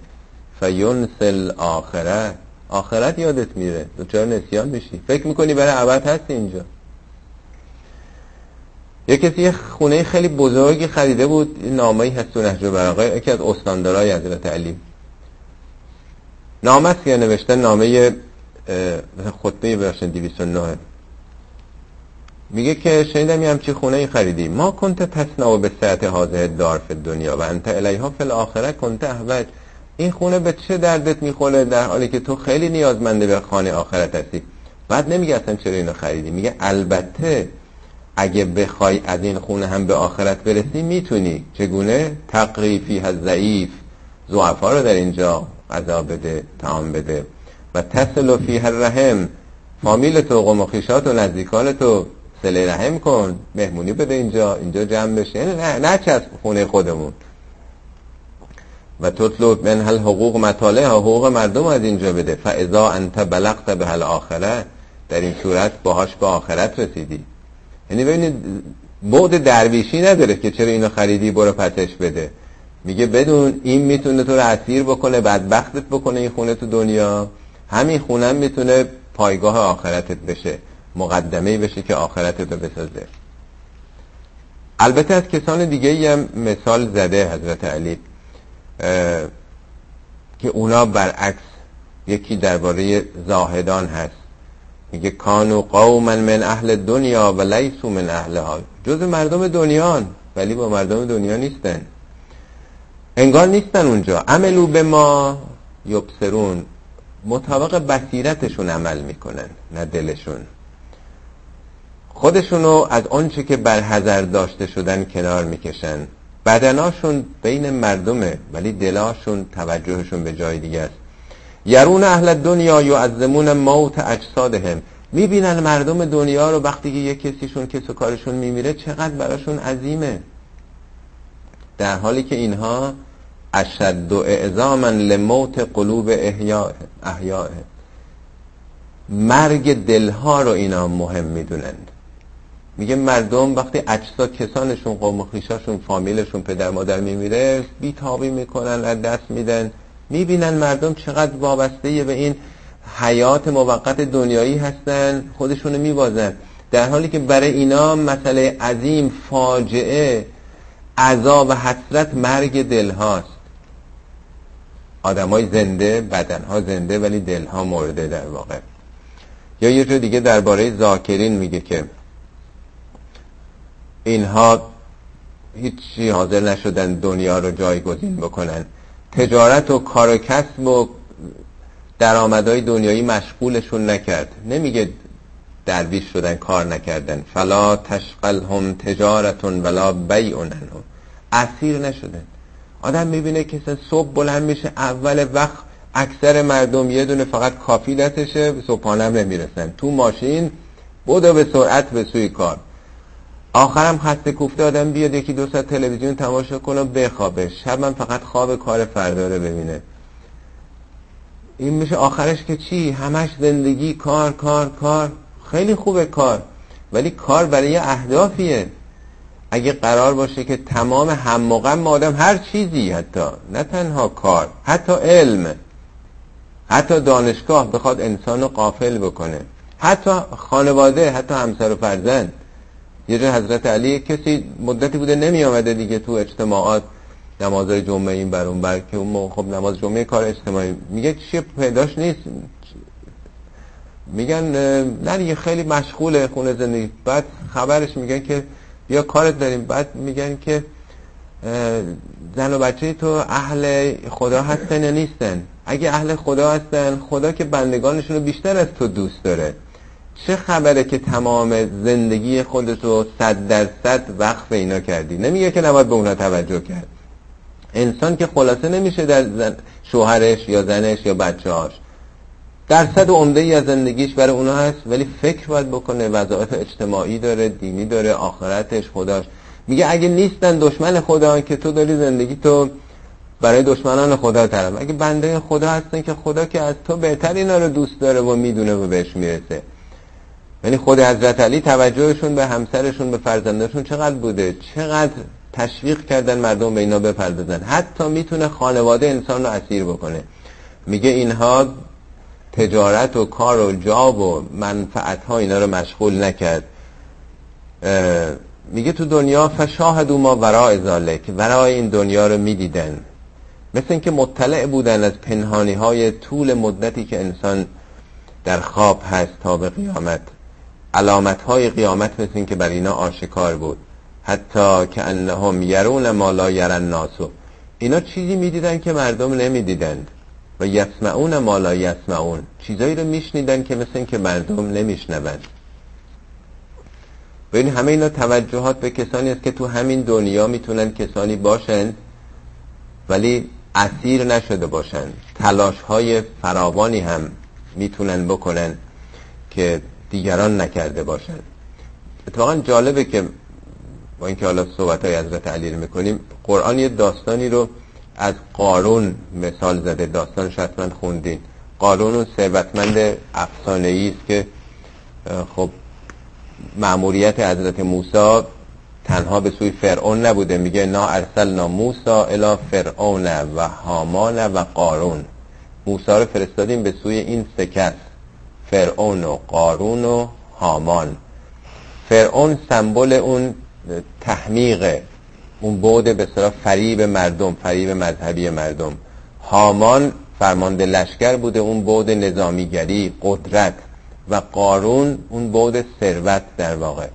فینسل آخرت. آخرت یادت میره. دوچار نسیان میشی؟ فکر می‌کنی برای عبد هست اینجا. یه کسی یه خونه خیلی بزرگی خریده بود. نامه هست تو نهج براغه یکی از استاندارای حضرت علی. نامه است که نوشته نامه خطبه براشن 209 میگه که شنیدم یه همچی خونه ای خریدی. ما کنت تسنا به ساعت حاضر دار فی دنیا و انت الیها فی الاخره کنت احوج. این خونه به چه دردت می‌خوره در حالی که تو خیلی نیازمنده به خانه آخرت هستی؟ بعد نمیگه اصلا چرا اینو خریدی. میگه البته اگه بخوای از این خونه هم به آخرت برسی می‌تونی. چگونه؟ تقریفی از ضعیف. زعفا رو در اینجا غذا بده تعام بده. و تصل فیه الرحم فامیل تو قوم و خیشات و نزدیکان تو. سله رحم کن. مهمونی بده اینجا. اینجا جمع بشه. نه نه چه از خونه خودمون. و تطلب من هل حقوق مطالعه. حقوق مردم از اینجا بده. فاذا انت بلغت به هل آخره. در این صورت باهاش به آخرت رسیدی. یعنی ببینید بعد درویشی نداره که چرا اینو خریدی برو پتش بده. میگه بدون این می‌تونه تو رو اسیر بکنه بدبختت بکنه این خونه تو دنیا. همین خونه می‌تونه پایگاه آخرتت بشه مقدمه بشه که آخرتت رو بسازه. البته از کسان دیگه هم مثال زده حضرت علی که اونا برعکس یکی درباره زاهدان هست. میگه کانو قوما من اهل دنیا و لیسو من اهلها. جز مردم دنیان ولی با مردم دنیا نیستن. انگار نیستن اونجا. عملو به ما یبسرون مطابق بصیرتشون عمل می‌کنن نه دلشون. خودشونو از آنچه که برحضر داشته شدن کنار می‌کشن. بدناشون بین مردمه ولی دلاشون توجهشون به جای دیگه است. یرون اهل دنیا یعظمون موت اجسادهم. می‌بینن مردم دنیا رو وقتی که یک کسیشون کس و کارشون میمیره چقدر براشون عظیمه. در حالی که اینها اشد اعظاما لموت قلوب احیاء مرگ دلها رو اینا مهم می‌دونند میگه مردم وقتی اجساد کسانشون قوم خیشاشون فامیلشون پدر مادر میمیره بیتابی می‌کنن از دست میدن. می‌بینن مردم چقدر وابسته به این حیات موقت دنیایی هستن خودشونو میبازن. در حالی که برای اینا مسئله عظیم فاجعه عذاب و حسرت مرگ دل هاست آدم زنده بدن ها زنده ولی دل ها مرده در واقع. یا یه جور دیگه درباره زاکرین میگه که اینها هیچی حاضر نشدن دنیا رو جایگزین بکنن. تجارت و کار و کسب و درآمدهای دنیایی مشغولشون نکرد. نمیگه درویش شدن کار نکردن. فلا تشقل هم تجارتون ولا بیع هم اسیر نشدن. آدم می‌بینه که صبح بلند میشه اول وقت اکثر مردم یه دونه فقط کافی دستشه صبحانه هم نمی‌رسن. تو ماشین بودو به سرعت به سوی کار. آخرم خسته کوفته آدم بیاد یکی دو ساعت تلویزیون تماشا کنه بخوابه. شب فقط خواب کار فردا رو ببینه. این میشه آخرش که چی؟ همش زندگی کار کار کار. خیلی خوبه کار. ولی کار برای اهدافیه. اگه قرار باشه که تمام هم موقع آدم هر چیزی حتی نه تنها کار حتی علم حتی دانشگاه بخواد انسان رو قافل بکنه حتی خانواده حتی همسر و فرزند. یه جا حضرت علی کسی مدتی بوده نمی آمده دیگه تو اجتماعات نمازهای جمعه این بر اون بر که اون خب نماز جمعه کار اجتماعی. میگه چیه پیداش نیست. میگن نه دیگه خیلی مشغوله خونه زندگی. بعد خبرش میگن که بیا کارت داریم؟ بعد میگن که زن و بچه تو اهل خدا هستن یا نیستن؟ اگه اهل خدا هستن خدا که بندگانشون رو بیشتر از تو دوست داره. چه خبره که تمام زندگی خودتو صد درصد وقف اینا کردی؟ نمیگه که نباید به اونا توجه کرد. انسان که خلاصه نمیشه در زن... شوهرش یا زنش یا بچه هاش درصد عمده ای از زندگیش برای اونا هست ولی فکر باید بکنه وظایف اجتماعی داره دینی داره آخرتش خداش. میگه اگه نیستن دشمن خدا که تو داری زندگی تو برای دشمنان خدا طرف اگه بنده خدا هستن که خدا که از تو بهتر اینا رو دوست داره و می‌دونه و بهش می‌رسه. یعنی خود حضرت علی توجهشون به همسرشون به فرزندشون چقدر بوده؟ چقدر تشویق کردن مردم به اینا بپردازن؟ حتی می‌تونه خانواده انسان رو اسیر بکنه. میگه اینها تجارت و کار و جاب و منفعت ها اینا رو مشغول نکرد. میگه تو دنیا فشاهدو ما ورای ذالک ورای این دنیا رو می‌دیدن. مثل اینکه مطلع بودن از پنهانی های طول مدتی که انسان در خواب هست تا به قیامت. علامت های قیامت مثل اینکه بر اینا آشکار بود. حتی که انهم یرون ما لا یرن ناسو اینا چیزی می‌دیدن که مردم نمی‌دیدند. و یسمعون ما لا یسمعون. چیزایی رو میشنیدن که مثل اینکه مردم نمیشنوند ببین همه اینا توجهات به کسانی است که تو همین دنیا می‌تونن کسانی باشند ولی اسیر نشده باشند تلاش های فراوانی هم می‌تونن بکنن که دیگران نکرده باشند اتفاقا جالبه که با اینکه حالا صحبت های حضرت علی رو می‌کنیم قرآن یه داستانی رو از قارون مثال زده. داستان حتما خوندین. قارون و ثروتمند افسانه ای است که خب معموریت حضرت موسی تنها به سوی فرعون نبوده. میگه نا ارسلنا موسا الی فرعون و هامان و قارون. موسی رو فرستادیم به سوی این سه فرعون و قارون و هامان. فرعون سمبل اون تحمیق اون بعد به صلاح فریب مردم فریب مذهبی مردم. هامان فرمانده لشکر بوده اون بعد نظامیگری قدرت و قارون اون بعد ثروت در واقع.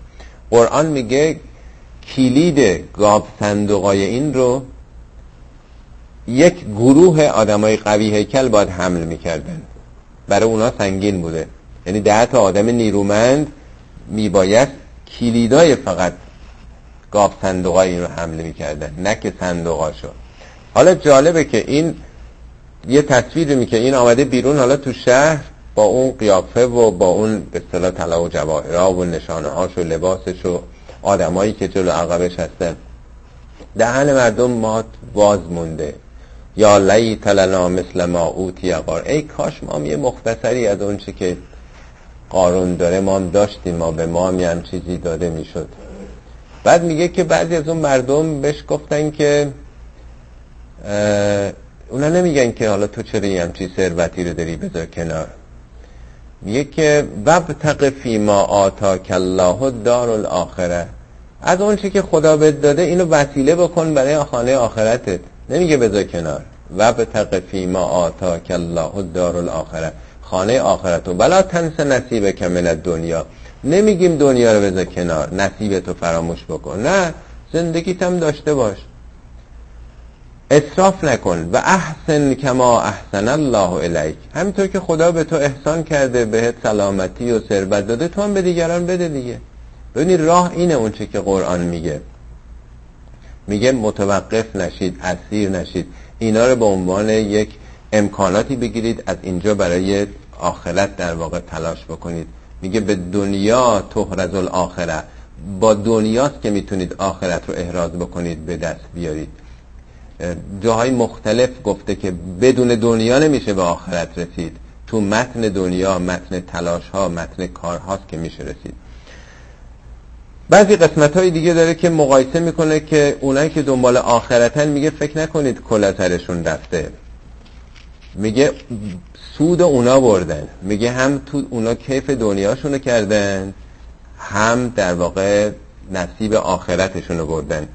قرآن میگه کلید گاب صندوقای این رو یک گروه آدمای قوی هیکل باید حمل می‌کردن. برای اونا سنگین بوده. یعنی ده تا آدم نیرومند میباید کلیدای فقط گاف صندوقای این رو حمله می‌کردن نه که صندوقاشو حالا جالبه که این یه تصویر می که این آمده بیرون حالا تو شهر با اون قیافه و با اون به اصطلاح طلا و جواهرا و نشانه هاش و لباسش و آدمایی که جلو عقبش هستن. دهن مردم مات باز مونده. یا لی تلنا مثل ما اوتی قار. ای کاش ما یه مختصری از اون که قارون داره ما هم داشتیم ما به ما هم چیزی داده می‌شد. بعد میگه که بعضی از اون مردم بهش گفتن که اونا نمیگن که حالا تو چرا یه همچی ثروتی رو داری بذار کنار. میگه که وبتق فیما آتاک الله دار الاخره. از اون که خدا بهت داده اینو وسیله بکن برای خانه آخرتت. نمیگه بذار کنار. وبتق فیما آتاک الله دار الاخره. خانه آخرتو بلا تنس نصیب که دنیا نمیگیم دنیا رو بذار کنار نصیبتو فراموش بکن. نه زندگیت هم داشته باش. اصراف نکن. و احسن کما احسن الله الیک. همینطور که خدا به تو احسان کرده بهت سلامتی و ثروت داده تو هم به دیگران بده دیگه. ببینید راه اینه اونچه که قرآن میگه. میگه متوقف نشید اسیر نشید. اینا رو به عنوان یک امکاناتی بگیرید از اینجا برای آخرت در واقع تلاش بکنید. میگه به دنیا تهرز الاخره. با دنیاست که می‌تونید آخرت رو احراز بکنید به دست بیارید. جاهای مختلف گفته که بدون دنیا نمیشه به آخرت رسید. تو متن دنیا متن تلاش ها متن کار هاست که میشه رسید. بعضی قسمت های دیگه داره که مقایسه می‌کنه که اونایی که دنبال آخرتن میگه فکر نکنید کل سرشون رفته. میگه سود اونا بردن. میگه هم تو اونا کیف دنیاشونو کردن هم در واقع نصیب آخرتشونو بردن.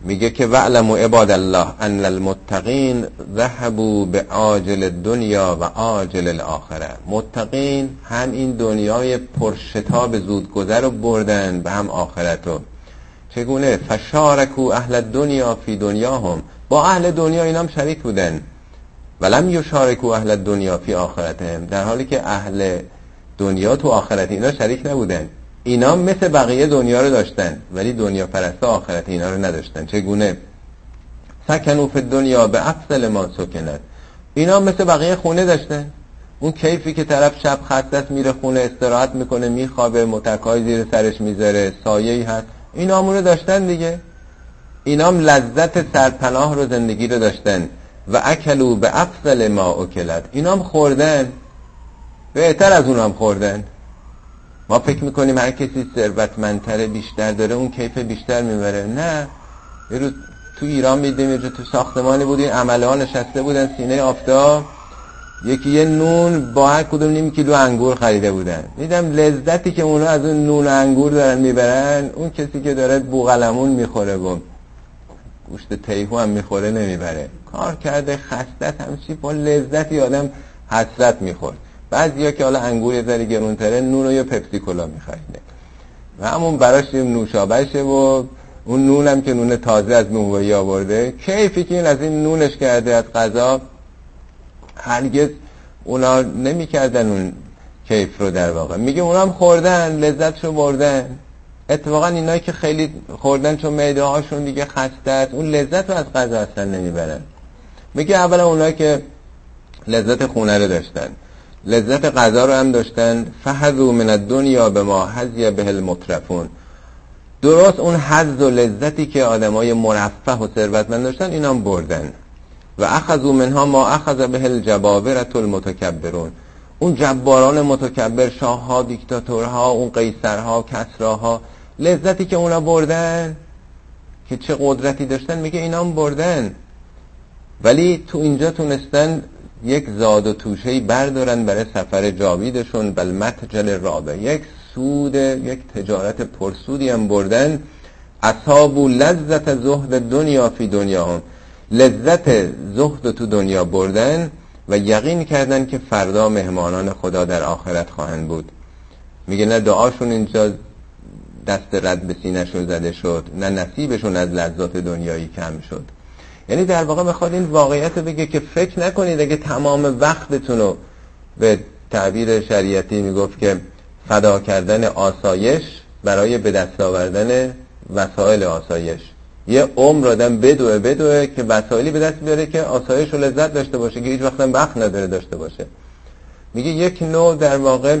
میگه که وعلم عباد الله ان المتقین ذهبوا به عاجل دنیا و عاجل الاخره متقین هم این دنیای پرشتاب زودگذر رو بردن به هم آخرتو چگونه؟ فشارکو اهل دنیا فی دنیاهم با اهل دنیا اینام شریک بودن. ولم یشارکو اهل دنیا فی آخرتهم. در حالی که اهل دنیا تو آخرت اینا شریک نبودن. اینا مثل بقیه دنیا رو داشتن ولی دنیا پرست آخرت اینا رو نداشتن. چگونه؟ سکنو فی دنیا به افضل ما سکند اینا مثل بقیه خونه داشتن. اون کیفی که طرف شب خستت میره خونه استراحت می‌کنه میخوابه متکای زیر سرش می‌ذاره سایه هست. اینا همونو داشتن دیگه. اینام لذت سرپناه رو زندگی رو داشتن. و اکلو به افضل ما اکلت. اینام خوردن. بهتر از اونام خوردن. ما فکر می‌کنیم هر کسی ثروتمندتر بیشتر داره اون کیف بیشتر می‌بره. نه. یه روز تو ایران میدیم یه تو ساختمانی بودیم عمله ها نشسته بودن سینه آفتاب. یکی یه نون با هر کدوم نیم کیلو انگور خریده بودن. دیدم لذتی که اونا از اون نون انگور دارن می‌برن اون کسی که داره بوغلمون می‌خوره و گوشت تیهو هم می‌خوره نمی‌بره. کار کرده خستت همچی با لذتی آدم حسرت می‌خورد. بعضی ها که حالا انگور یه ذره گرونتره نون و یه پپسی کلا میخریده. و همون براش نوشابهشه و اون نون هم که نون تازه از نونوایی آورده کیفی که این از این نونش کرده از غذا هرگز اونا نمی‌کردن اون کیف رو در واقع. میگه اونا هم خوردن لذتشو بردن. اتفاقا اینایی که خیلی خوردن چون میده هاشون دیگه خسته است اون لذت رو از غذا اصلا نمی‌برن. میگه اولا اونایی که لذت خونه رو داشتن. لذت غذا رو هم داشتن. فحذو من الدنیا به ما حذی به المترفون. درست اون حظ و لذتی که آدمای مرفه و ثروتمند داشتن اینا هم بردن. و اخذو منها ما اخذ به الجبابرت المتکبرون. اون جباران متکبر شاهها دیکتاتورها اون قیصرها کسراها لذتی که اونا بردن که چه قدرتی داشتن میگه اینا هم بردن. ولی تو اینجا تونستن یک زاد و توشهی بردارن برای سفر جاویدشون. بل متجل رابه یک سود یک تجارت پرسودی هم بردن. اصحاب لذت زهد دنیا فی دنیا هم لذت زهد تو دنیا بردن و یقین کردن که فردا مهمانان خدا در آخرت خواهند بود. میگه نه دعاشون اینجا دست رد به سینهشون زده شد نه نصیبشون از لذات دنیایی کم شد. یعنی در واقع می‌خواد این واقعیت بگه که فکر نکنید اگه تمام وقتتون رو به تعبیر شریعتی می‌گفت که فدا کردن آسایش برای به دست آوردن وسایل آسایش. یه عمر آدم بدوه بدوه که وسایلی به دست بیاره که آسایش و لذت داشته باشه که هیچ وقت وقت نداره داشته باشه. میگه یک نوع در واقع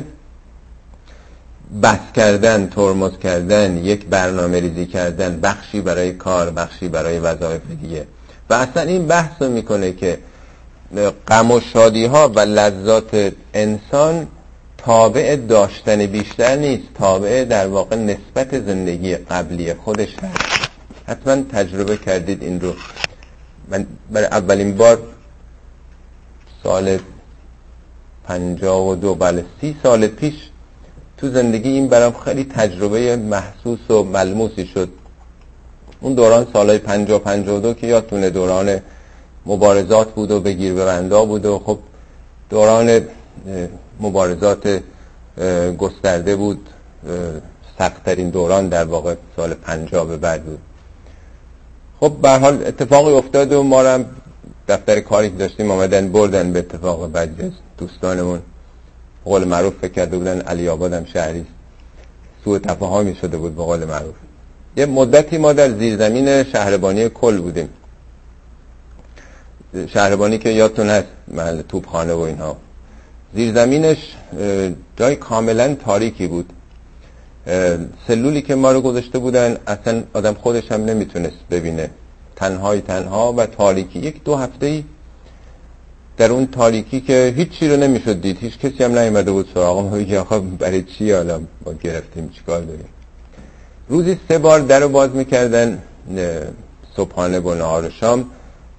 بس کردن ترمز کردن یک برنامه ریزی کردن بخشی برای کار بخشی برای وظایف دیگه. و اصلا این بحث رو می‌کنه که غم و شادی ها و لذات انسان تابع داشتن بیشتر نیست تابع در واقع نسبت زندگی قبلی خودش هست. حتما تجربه کردید این رو. من برای اولین بار سال پنجاه و دو بله سی سال پیش تو زندگی این برام خیلی تجربه محسوس و ملموسی شد. اون دوران سالهای پنجا پنجا دو که یادتونه دوران مبارزات بود و بگیر ببندا بود و خب دوران مبارزات گسترده بود. سختترین دوران در واقع سال پنجا به بعد بود. خب به حال اتفاقی افتاد و ما هم دفتر کاری که داشتیم آمدن بردن به اتفاق بعد دوستانمون. قول معروف فکر کرده بودن علی آبادم شهری سوء تفاهمی شده بود به قول معروف. یه مدتی ما در زیرزمین شهربانی کل بودیم. شهربانی که یادتون هست محل توبخانه و اینها. زیرزمینش جای کاملا تاریکی بود. سلولی که ما رو گذاشته بودن اصلا آدم خودش هم نمی‌تونست ببینه. تنهای تنها و تاریکی. یک دو هفته ای در اون تاریکی که هیچی رو نمی‌شد دید. هیچ کسی هم نیومده بود سراغ. ما بگه آخه برای چی حالا ما گرفتیم؟ چیکار داریم؟ روزی سه بار در رو باز می‌کردن صبحانه و نهار و شام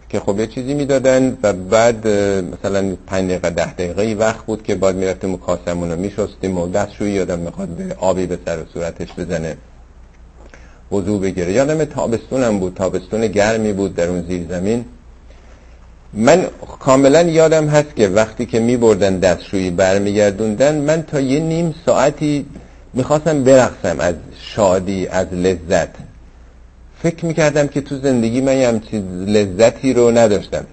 که خب یه چیزی می‌دادن و بعد مثلا پنج دقیقه ده دقیقه وقت بود که بعد می‌رفتیم و کاسمون رو میشستیم و دستشویی یادم می‌خواد به آبی به سر و صورتش بزنه. وضوع بگیره. یادم تابستونم بود. تابستون گرمی بود در اون زیر زمین من کاملا یادم هست که وقتی که می بردن دستشویی برمیگردوندن من تا یه نیم ساعتی می‌خواستم برقصم از شادی از لذت. فکر می‌کردم که تو زندگی من یه چیز لذتی رو نداشتم.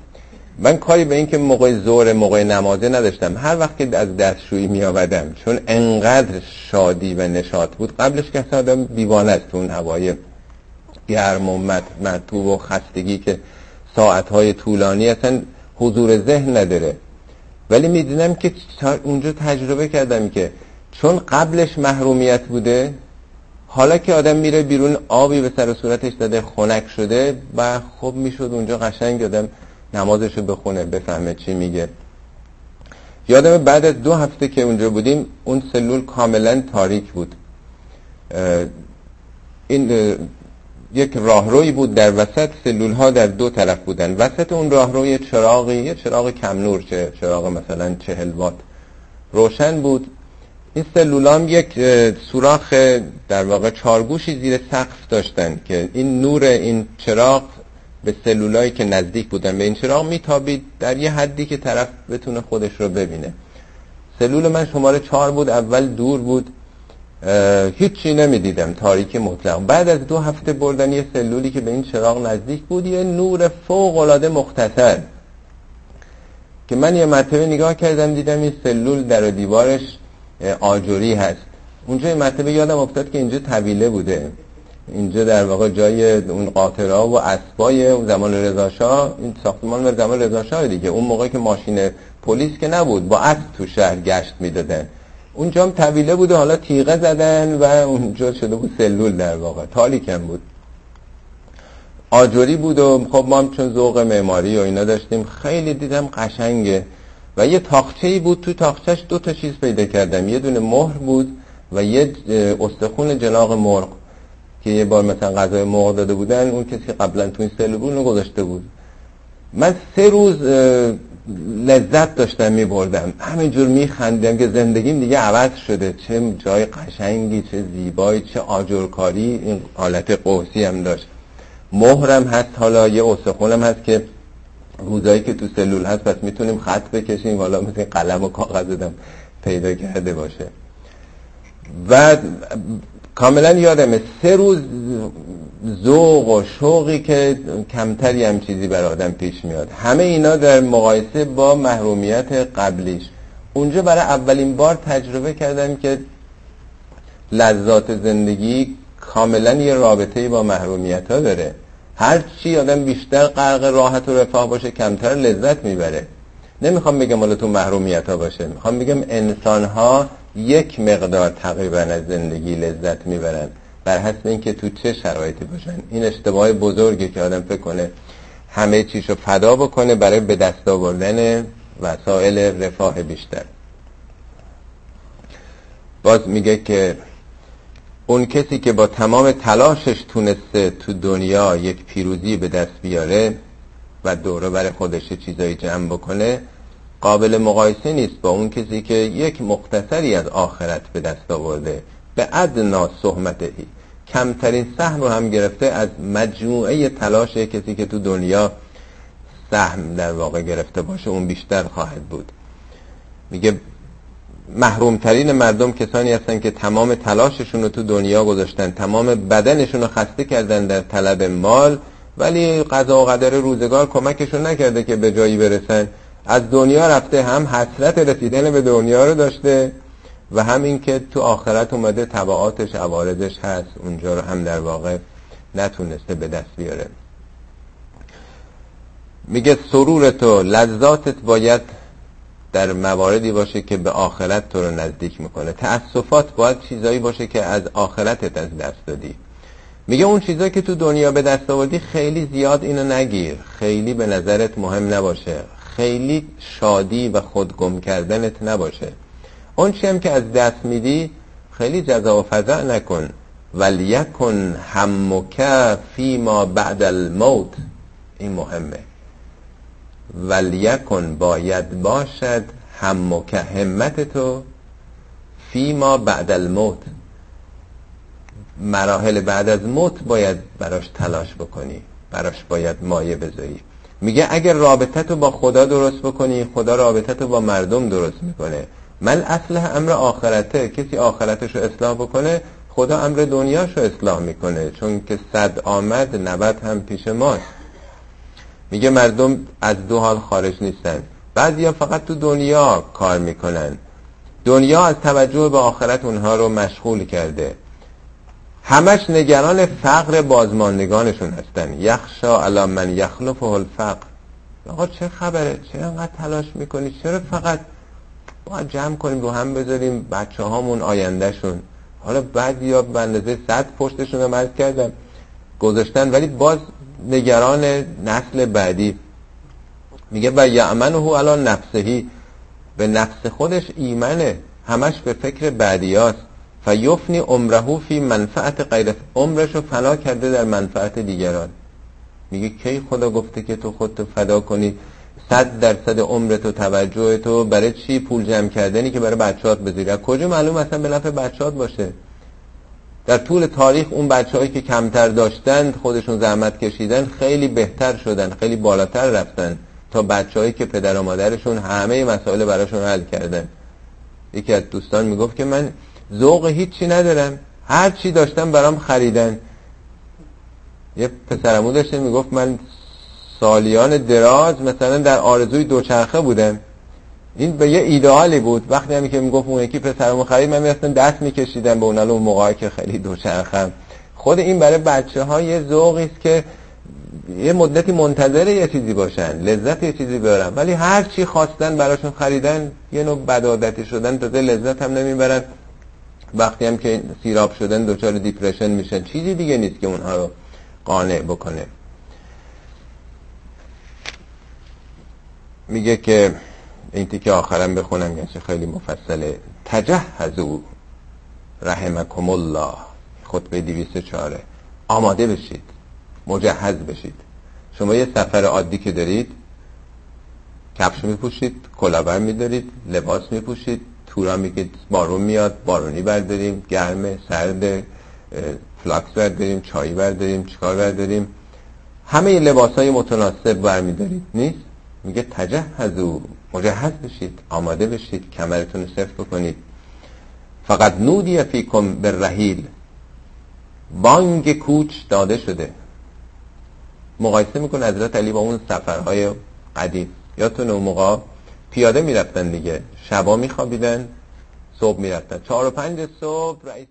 من کاری به این که موقع زور موقع نمازه نداشتم. هر وقت که از دستشویی می آمدم چون انقدر شادی و نشاط بود قبلش که آدم دیوانه است اون هوای گرم و مرتوب و خستگی که ساعتهای طولانی اصلا حضور ذهن نداره. ولی می‌دونم که اونجا تجربه کردم که چون قبلش محرومیت بوده حالا که آدم میره بیرون آبی به سر صورتش داده خنک شده و خب می‌شد اونجا قشنگ آدم نمازشو بخونه بفهمه چی میگه. یادم بعد از دو هفته که اونجا بودیم اون سلول کاملا تاریک بود. این یک راهروی بود در وسط سلول ها در دو طرف بودن. وسط اون راهروی چراغی یه چراغ کم نور چه چراغ مثلا چهل وات روشن بود. این سلول هم یک سوراخ در واقع چارگوشی زیر سقف داشتن که این نور این چراغ به سلولایی که نزدیک بودن به این چراغ میتابید در یه حدی که طرف بتونه خودش رو ببینه. سلول من شماره چهار بود اول دور بود. هیچی نمی‌دیدم تاریکی مطلق. بعد از دو هفته بردن یه سلولی که به این چراغ نزدیک بود یه نور فوق العاده مختصر. که من یه مرتبه نگاه کردم دیدم این سلول در دیوارش آجوری هست. اونجا یه مرتبه یادم افتاد که اینجا طویله بوده. اینجا در واقع جای اون قاطرها و اسبای اون زمان رضاشاه. این ساختمان زمان رضاشاه دیگه. اون موقع که ماشین پلیس که نبود با اسب تو شهر گشت می‌دادن. اونجا طویله بود و حالا تیغه زدن و اونجا شده بود سلول در واقع. تالیکم بود. آجوری بود و خب ما هم چون ذوق معماری و اینا داشتیم خیلی دیدم قشنگه. و یه تاخچه ای بود تو تاخچهش دو تا چیز پیدا کردم. یه دونه مهر بود و یه استخون جناق مرغ که یه بار مثلا غذای مرغ داده بودن اون کسی قبلا تو این سلول گذاشته بود. من سه روز لذت داشتم می بردم همینجور می خندم که زندگیم دیگه عوض شده. چه جای قشنگی چه زیبایی چه آجرکاری. این حالت قوسی هم داشت. مهرم هست حالا یه استخونم هست که روزایی که تو سلول هست پس می‌تونیم خط بکشیم. حالا مثل قلم و کاغذ دم پیدا کرده باشه. و کاملا یادمه سه روز ذوق و شوقی که کمتری هم چیزی بر آدم پیش میاد. همه اینا در مقایسه با محرومیت قبلیش. اونجا برای اولین بار تجربه کردم که لذات زندگی کاملا یه رابطه با محرومیت ها داره. هر چی آدم بیشتر غرق راحت و رفاه باشه کمتر لذت می‌بره. نمی‌خوام بگم حالا تو محرومیت ها باشه. می‌خوام بگم انسان ها یک مقدار تقریبا از زندگی لذت می‌برن. بر حسب اینکه تو چه شرایطی باشن. این اشتباه بزرگی که آدم فکر کنه همه چیشو فدا بکنه برای به دست آوردن وسایل رفاه بیشتر. باز میگه که اون کسی که با تمام تلاشش تونسته تو دنیا یک پیروزی به دست بیاره و دوره برای خودش چیزایی جمع بکنه قابل مقایسه نیست با اون کسی که یک مختصری از آخرت به دست آورده. به ادنا صحمتهی کمترین سهم رو هم گرفته از مجموعه تلاش کسی که تو دنیا سهم در واقع گرفته باشه اون بیشتر خواهد بود. میگه محرومترین مردم کسانی هستن که تمام تلاششون رو تو دنیا گذاشتن تمام بدنشون رو خسته کردن در طلب مال ولی قضا و قدر روزگار کمکشون نکرده که به جایی برسن. از دنیا رفته هم حسرت رسیدن به دنیا رو داشته و همین که تو آخرت اومده تبعاتش عوارضش هست اونجا رو هم در واقع نتونسته به دست بیاره. میگه سرور تو لذاتت باید در مواردی باشه که به آخرت تو رو نزدیک می‌کنه. تأسفات باید چیزایی باشه که از آخرتت از دست دادی. میگه اون چیزایی که تو دنیا به دست آوردی خیلی زیاد اینو نگیر. خیلی به نظرت مهم نباشه. خیلی شادی و خودگم کردنت نباشه. اون هم که از دست میدی خیلی جزا و فضا نکن. ولیکن همک فی ما بعد الموت. این مهمه. ولیکن باید باشد همک همت تو فی ما بعد الموت. مراحل بعد از موت باید براش تلاش بکنی. براش باید مایه بذاری. میگه اگر رابطت رو با خدا درست بکنی خدا رابطت رو با مردم درست می‌کنه. من اصل امر آخرته کسی آخرتش رو اصلاح بکنه خدا امر دنیاش رو اصلاح می‌کنه چون که صد آمد نبت هم پیش ماست. میگه مردم از دو حال خارج نیستن. بعضیا فقط تو دنیا کار می‌کنن. دنیا از توجه به آخرت اونها رو مشغول کرده. همش نگران فقر بازماندگانشون هستن. یخشا علا من یخلفه الفقر. آقا چه خبره؟ چرا انقدر تلاش می‌کنی؟ چرا فقط باید جمع کنیم رو هم بذاریم بچه هامون آیندهشون. حالا بعد یا به اندازه صد پشتشون رو کردن. گذاشتن ولی باز نگران نسل بعدی. میگه و یعمنه علا نفسهی به نفس خودش ایمنه. همش به فکر بعدیاست فیفنی عمره فی منفعت غیر. عمرشو فنا کرده در منفعت دیگران. میگه کی خدا گفته که تو خودتو فدا کنی؟ صد درصد عمرتو توجه تو برای چی پول جمع کردنی که برای بچهات بذاری. کجا معلوم اصلا به نفع بچهات باشه؟ در طول تاریخ اون بچههایی که کمتر داشتن خودشون زحمت کشیدن خیلی بهتر شدن خیلی بالاتر رفتن تا بچههایی که پدر و مادرشون همه مسائل براشون حل کردن. یکی از دوستان می‌گفت که من ذوق هیچی ندارم. هر چی داشتم برام خریدن. یه پسرمو داشته می‌گفت من سالیان دراز مثلا در آرزوی دوچرخه بودم این به یه ایدئالی بود. وقتی همی که می‌گفت اون یکی پسرمو خرید من می‌رفتم دست میکشیدم به اون اون موقعی که خیلی دوچرخم. خود این برای بچه ها یه ذوقی است که یه مدتی منتظر یه چیزی باشن لذت یه چیزی برن ولی هر چی خواستن براشون خریدن یه نوع بدادتی شدن تازه لذت هم نمی‌برن. وقتی هم که سیراب شدن دچار دیپرشن میشن. چیزی دیگه نیست که اونها رو قانع بکنه. میگه که این تیکه آخرم بخونم یعنی خیلی مفصله. تجهزو رحمکم الله خطبه 204 آماده بشید. مجهز بشید. شما یه سفر عادی که دارید کفش میپوشید کلاور میدارید لباس میپوشید تورا میگه بارون میاد بارونی برداریم گرمه سرد فلاسک برداریم چایی برداریم چیکار برداریم. همه لباس های متناسب برمیدارید. نیست؟ میگه تجهزوا مجهز بشید آماده بشید کمرتون سفت بکنید. فقد نودی فیکم بالرحیل بانگ کوچ داده شده. مقایسه می‌کنه حضرت علی با اون سفرهای قدیم. یادتون اون موقع پیاده می‌رفتن دیگه. شبا میخوابیدن صبح می‌رفتن. چهار و پنج صبح رئیس